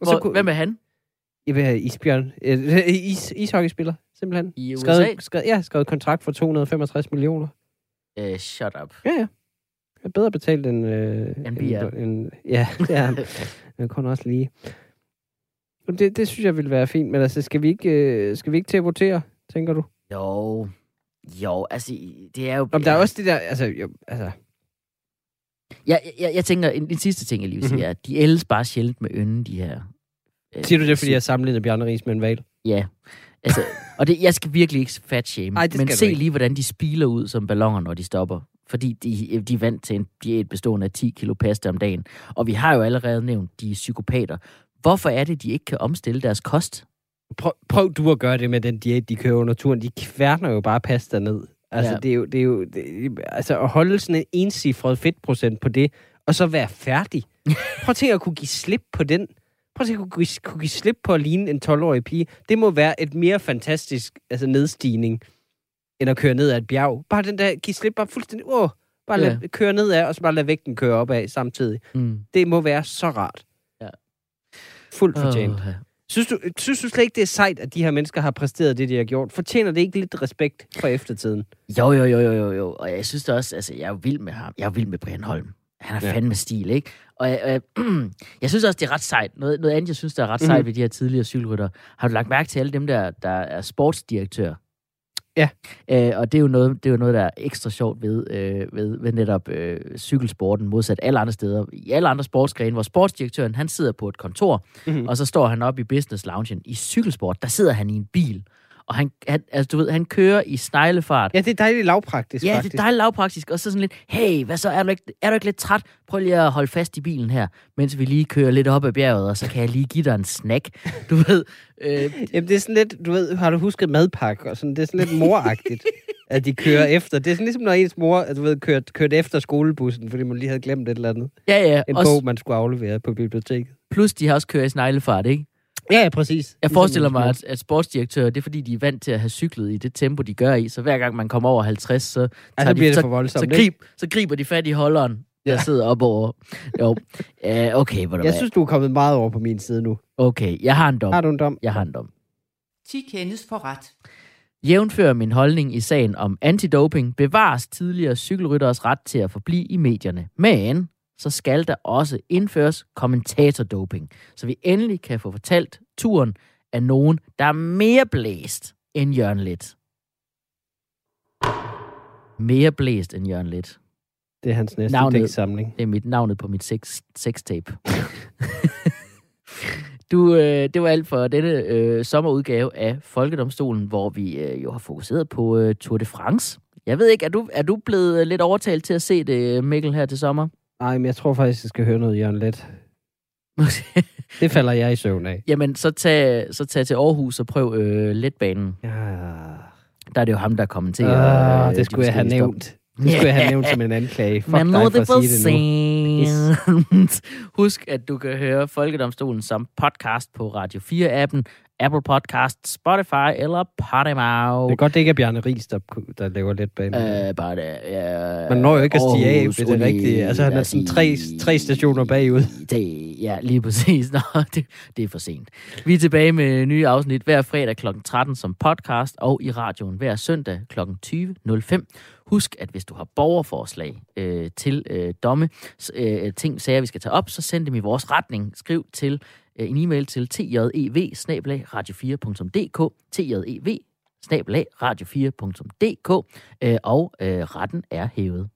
Hvor, kunne- Hvem er han? Isbjørn. Øh, Is, ishockeyspiller, simpelthen. I USA? Skrevet, skrevet, ja, skrevet kontrakt for 265 millioner. Uh, shut up. Ja, ja. Jeg er bedre betalt end... Øh, er. end, end, ja, det er. Men kun også lige. Det, det synes jeg ville være fint, men altså, skal vi ikke, øh, skal vi ikke til at votere, tænker du? Jo, jo, altså, det er jo... Om der er også det der, altså, jo, altså Jeg, jeg, jeg tænker, en, en sidste ting, jeg lige vil sige, Mhm. er, at de ældes bare sjældent med ønden, de her... øh, siger du det, fordi jeg sammenligner Bjarne Ries med en valg? Ja. Altså, og det, jeg skal virkelig ikke fat shame, Ej, men se ikke. lige, hvordan de spiler ud som ballonger, når de stopper. Fordi de, de er vant til en diæt bestående af 10 kilo pasta om dagen. Og vi har jo allerede nævnt, de er psykopater. Hvorfor er det, de ikke kan omstille deres kost? Prøv, prøv du at gøre det med den diæt, de kører under turen. De kværner jo bare pasta ned. Altså, ja. det er jo... Det er jo det, altså, at holde sådan en ensifret fedtprocent på det, og så være færdig. Prøv at tænke at kunne give slip på den. Prøv at at kunne, give- kunne give slip på at ligne en 12-årig pige. Det må være et mere fantastisk altså, nedstigning, end at køre ned ad et bjerg. Bare den der, give slip, bare fuldstændig, åh, bare lad, Ja. køre ned ad, og så bare lad vægten køre op af samtidig. Mm. Det må være så rart. Ja. Fuldt fortjent. Åh, ja. Synes du, synes du slet ikke, det er sejt, at de her mennesker har præsteret det, de har gjort? Fortjener det ikke lidt respekt for eftertiden? Jo, jo, jo, jo, jo, jo. Og jeg synes da også, altså, jeg er jo vild med ham. Jeg er jo vild med Brian Holm. Han har Ja. fandme stil, ikke? Og jeg, jeg, jeg synes også, det er ret sejt. Noget, noget andet, jeg synes, der er ret sejt ved de her tidligere cykelrytter. Har du lagt mærke til alle dem, der, der er sportsdirektør? Ja. Øh, og det er, jo noget, det er jo noget, der er ekstra sjovt ved, øh, ved, ved netop øh, cykelsporten, modsat alle andre steder. I alle andre sportsgrene, hvor sportsdirektøren, han sidder på et kontor, Mhm. og så står han op i business loungen. I cykelsport, der sidder han i en bil. Og han, han, altså, du ved, han kører i sneglefart. Ja, det er dejligt lavpraktisk, Ja, faktisk. det er dejligt lavpraktisk. Og så sådan lidt, hey, hvad så, er du, ikke, er du ikke lidt træt? Prøv lige at holde fast i bilen her, mens vi lige kører lidt op ad bjerget, og så kan jeg lige give dig en snack. Du ved, øh, Jamen, det er sådan lidt, du ved, har du husket madpakke og sådan, det er sådan lidt moragtigt, at de kører efter. Det er sådan ligesom, når ens mor, at du ved, kørt, kørt efter skolebussen, fordi man lige havde glemt et eller andet. ja, ja. En Også, bog, man skulle aflevere på biblioteket. plus, de har også kørt i sneglefart, ikke? Ja, ja, præcis. Jeg Ligesom forestiller mig, at, at sportsdirektører, det er fordi, de er vant til at have cyklet i det tempo, de gør i. Så hver gang man kommer over 50, så, Ja, tager så bliver de, det så, for voldsomt, så, ikke? grib, så griber de fat i holderen, der Ja. sidder op over. Jo, uh, okay, hvor Jeg synes, du er kommet meget over på min side nu. Okay, jeg har en dom. Har du en dom? Jeg har en dom. 10 kendes for ret. Jævnfører min holdning i sagen om antidoping, bevares tidligere cykelrytteres ret til at forblive i medierne. Men så skal der også indføres kommentatordoping, så vi endelig kan få fortalt turen af nogen, der er mere blæst end Jørgen Let. Mere blæst end Jørgen Let. Det er hans næste Navnet- digtsamling. Det er mit navnet på mit sex, sextape. du, øh, det var alt for denne øh, sommerudgave af Folkedomstolen, hvor vi øh, jo har fokuseret på øh, Tour de France. Jeg ved ikke, er du, er du blevet øh, lidt overtalt til at se det, Mikkel, her til sommer? Nej, men jeg tror faktisk, jeg skal høre noget Jørgen Let. Det falder jeg i søvn af. Jamen, så tag, så tag til Aarhus og prøv øh, letbanen. Ja. Der er det jo ham, der kommenterer. Ah, øh, det de skulle jeg have stop. nævnt. Det skulle jeg have nævnt som en anklage. Fuck Men dig for det at sige det nu. Husk, at du kan høre Folkedomstolen som podcast på Radio 4-appen, Apple Podcast, Spotify eller Podimo. Det er godt, det ikke er Bjarne Ries, der, der laver lidt bane. Øh, bare det, ja, Man når jo ikke at stige af, Aarhus det er rigtige. Altså, han er sådan tre, tre stationer bagud. Det, ja, lige præcis. Nå, det, det er for sent. Vi er tilbage med nye afsnit hver fredag kl. 13 som podcast, og i radioen hver søndag kl. 20.05. Husk, at hvis du har borgerforslag øh, til øh, domme, øh, ting, sager, vi skal tage op, så send dem i vores retning. Skriv til Øh, en e-mail til tjev radio4.dk, tjev radio4.dk, øh, og øh, retten er hævet.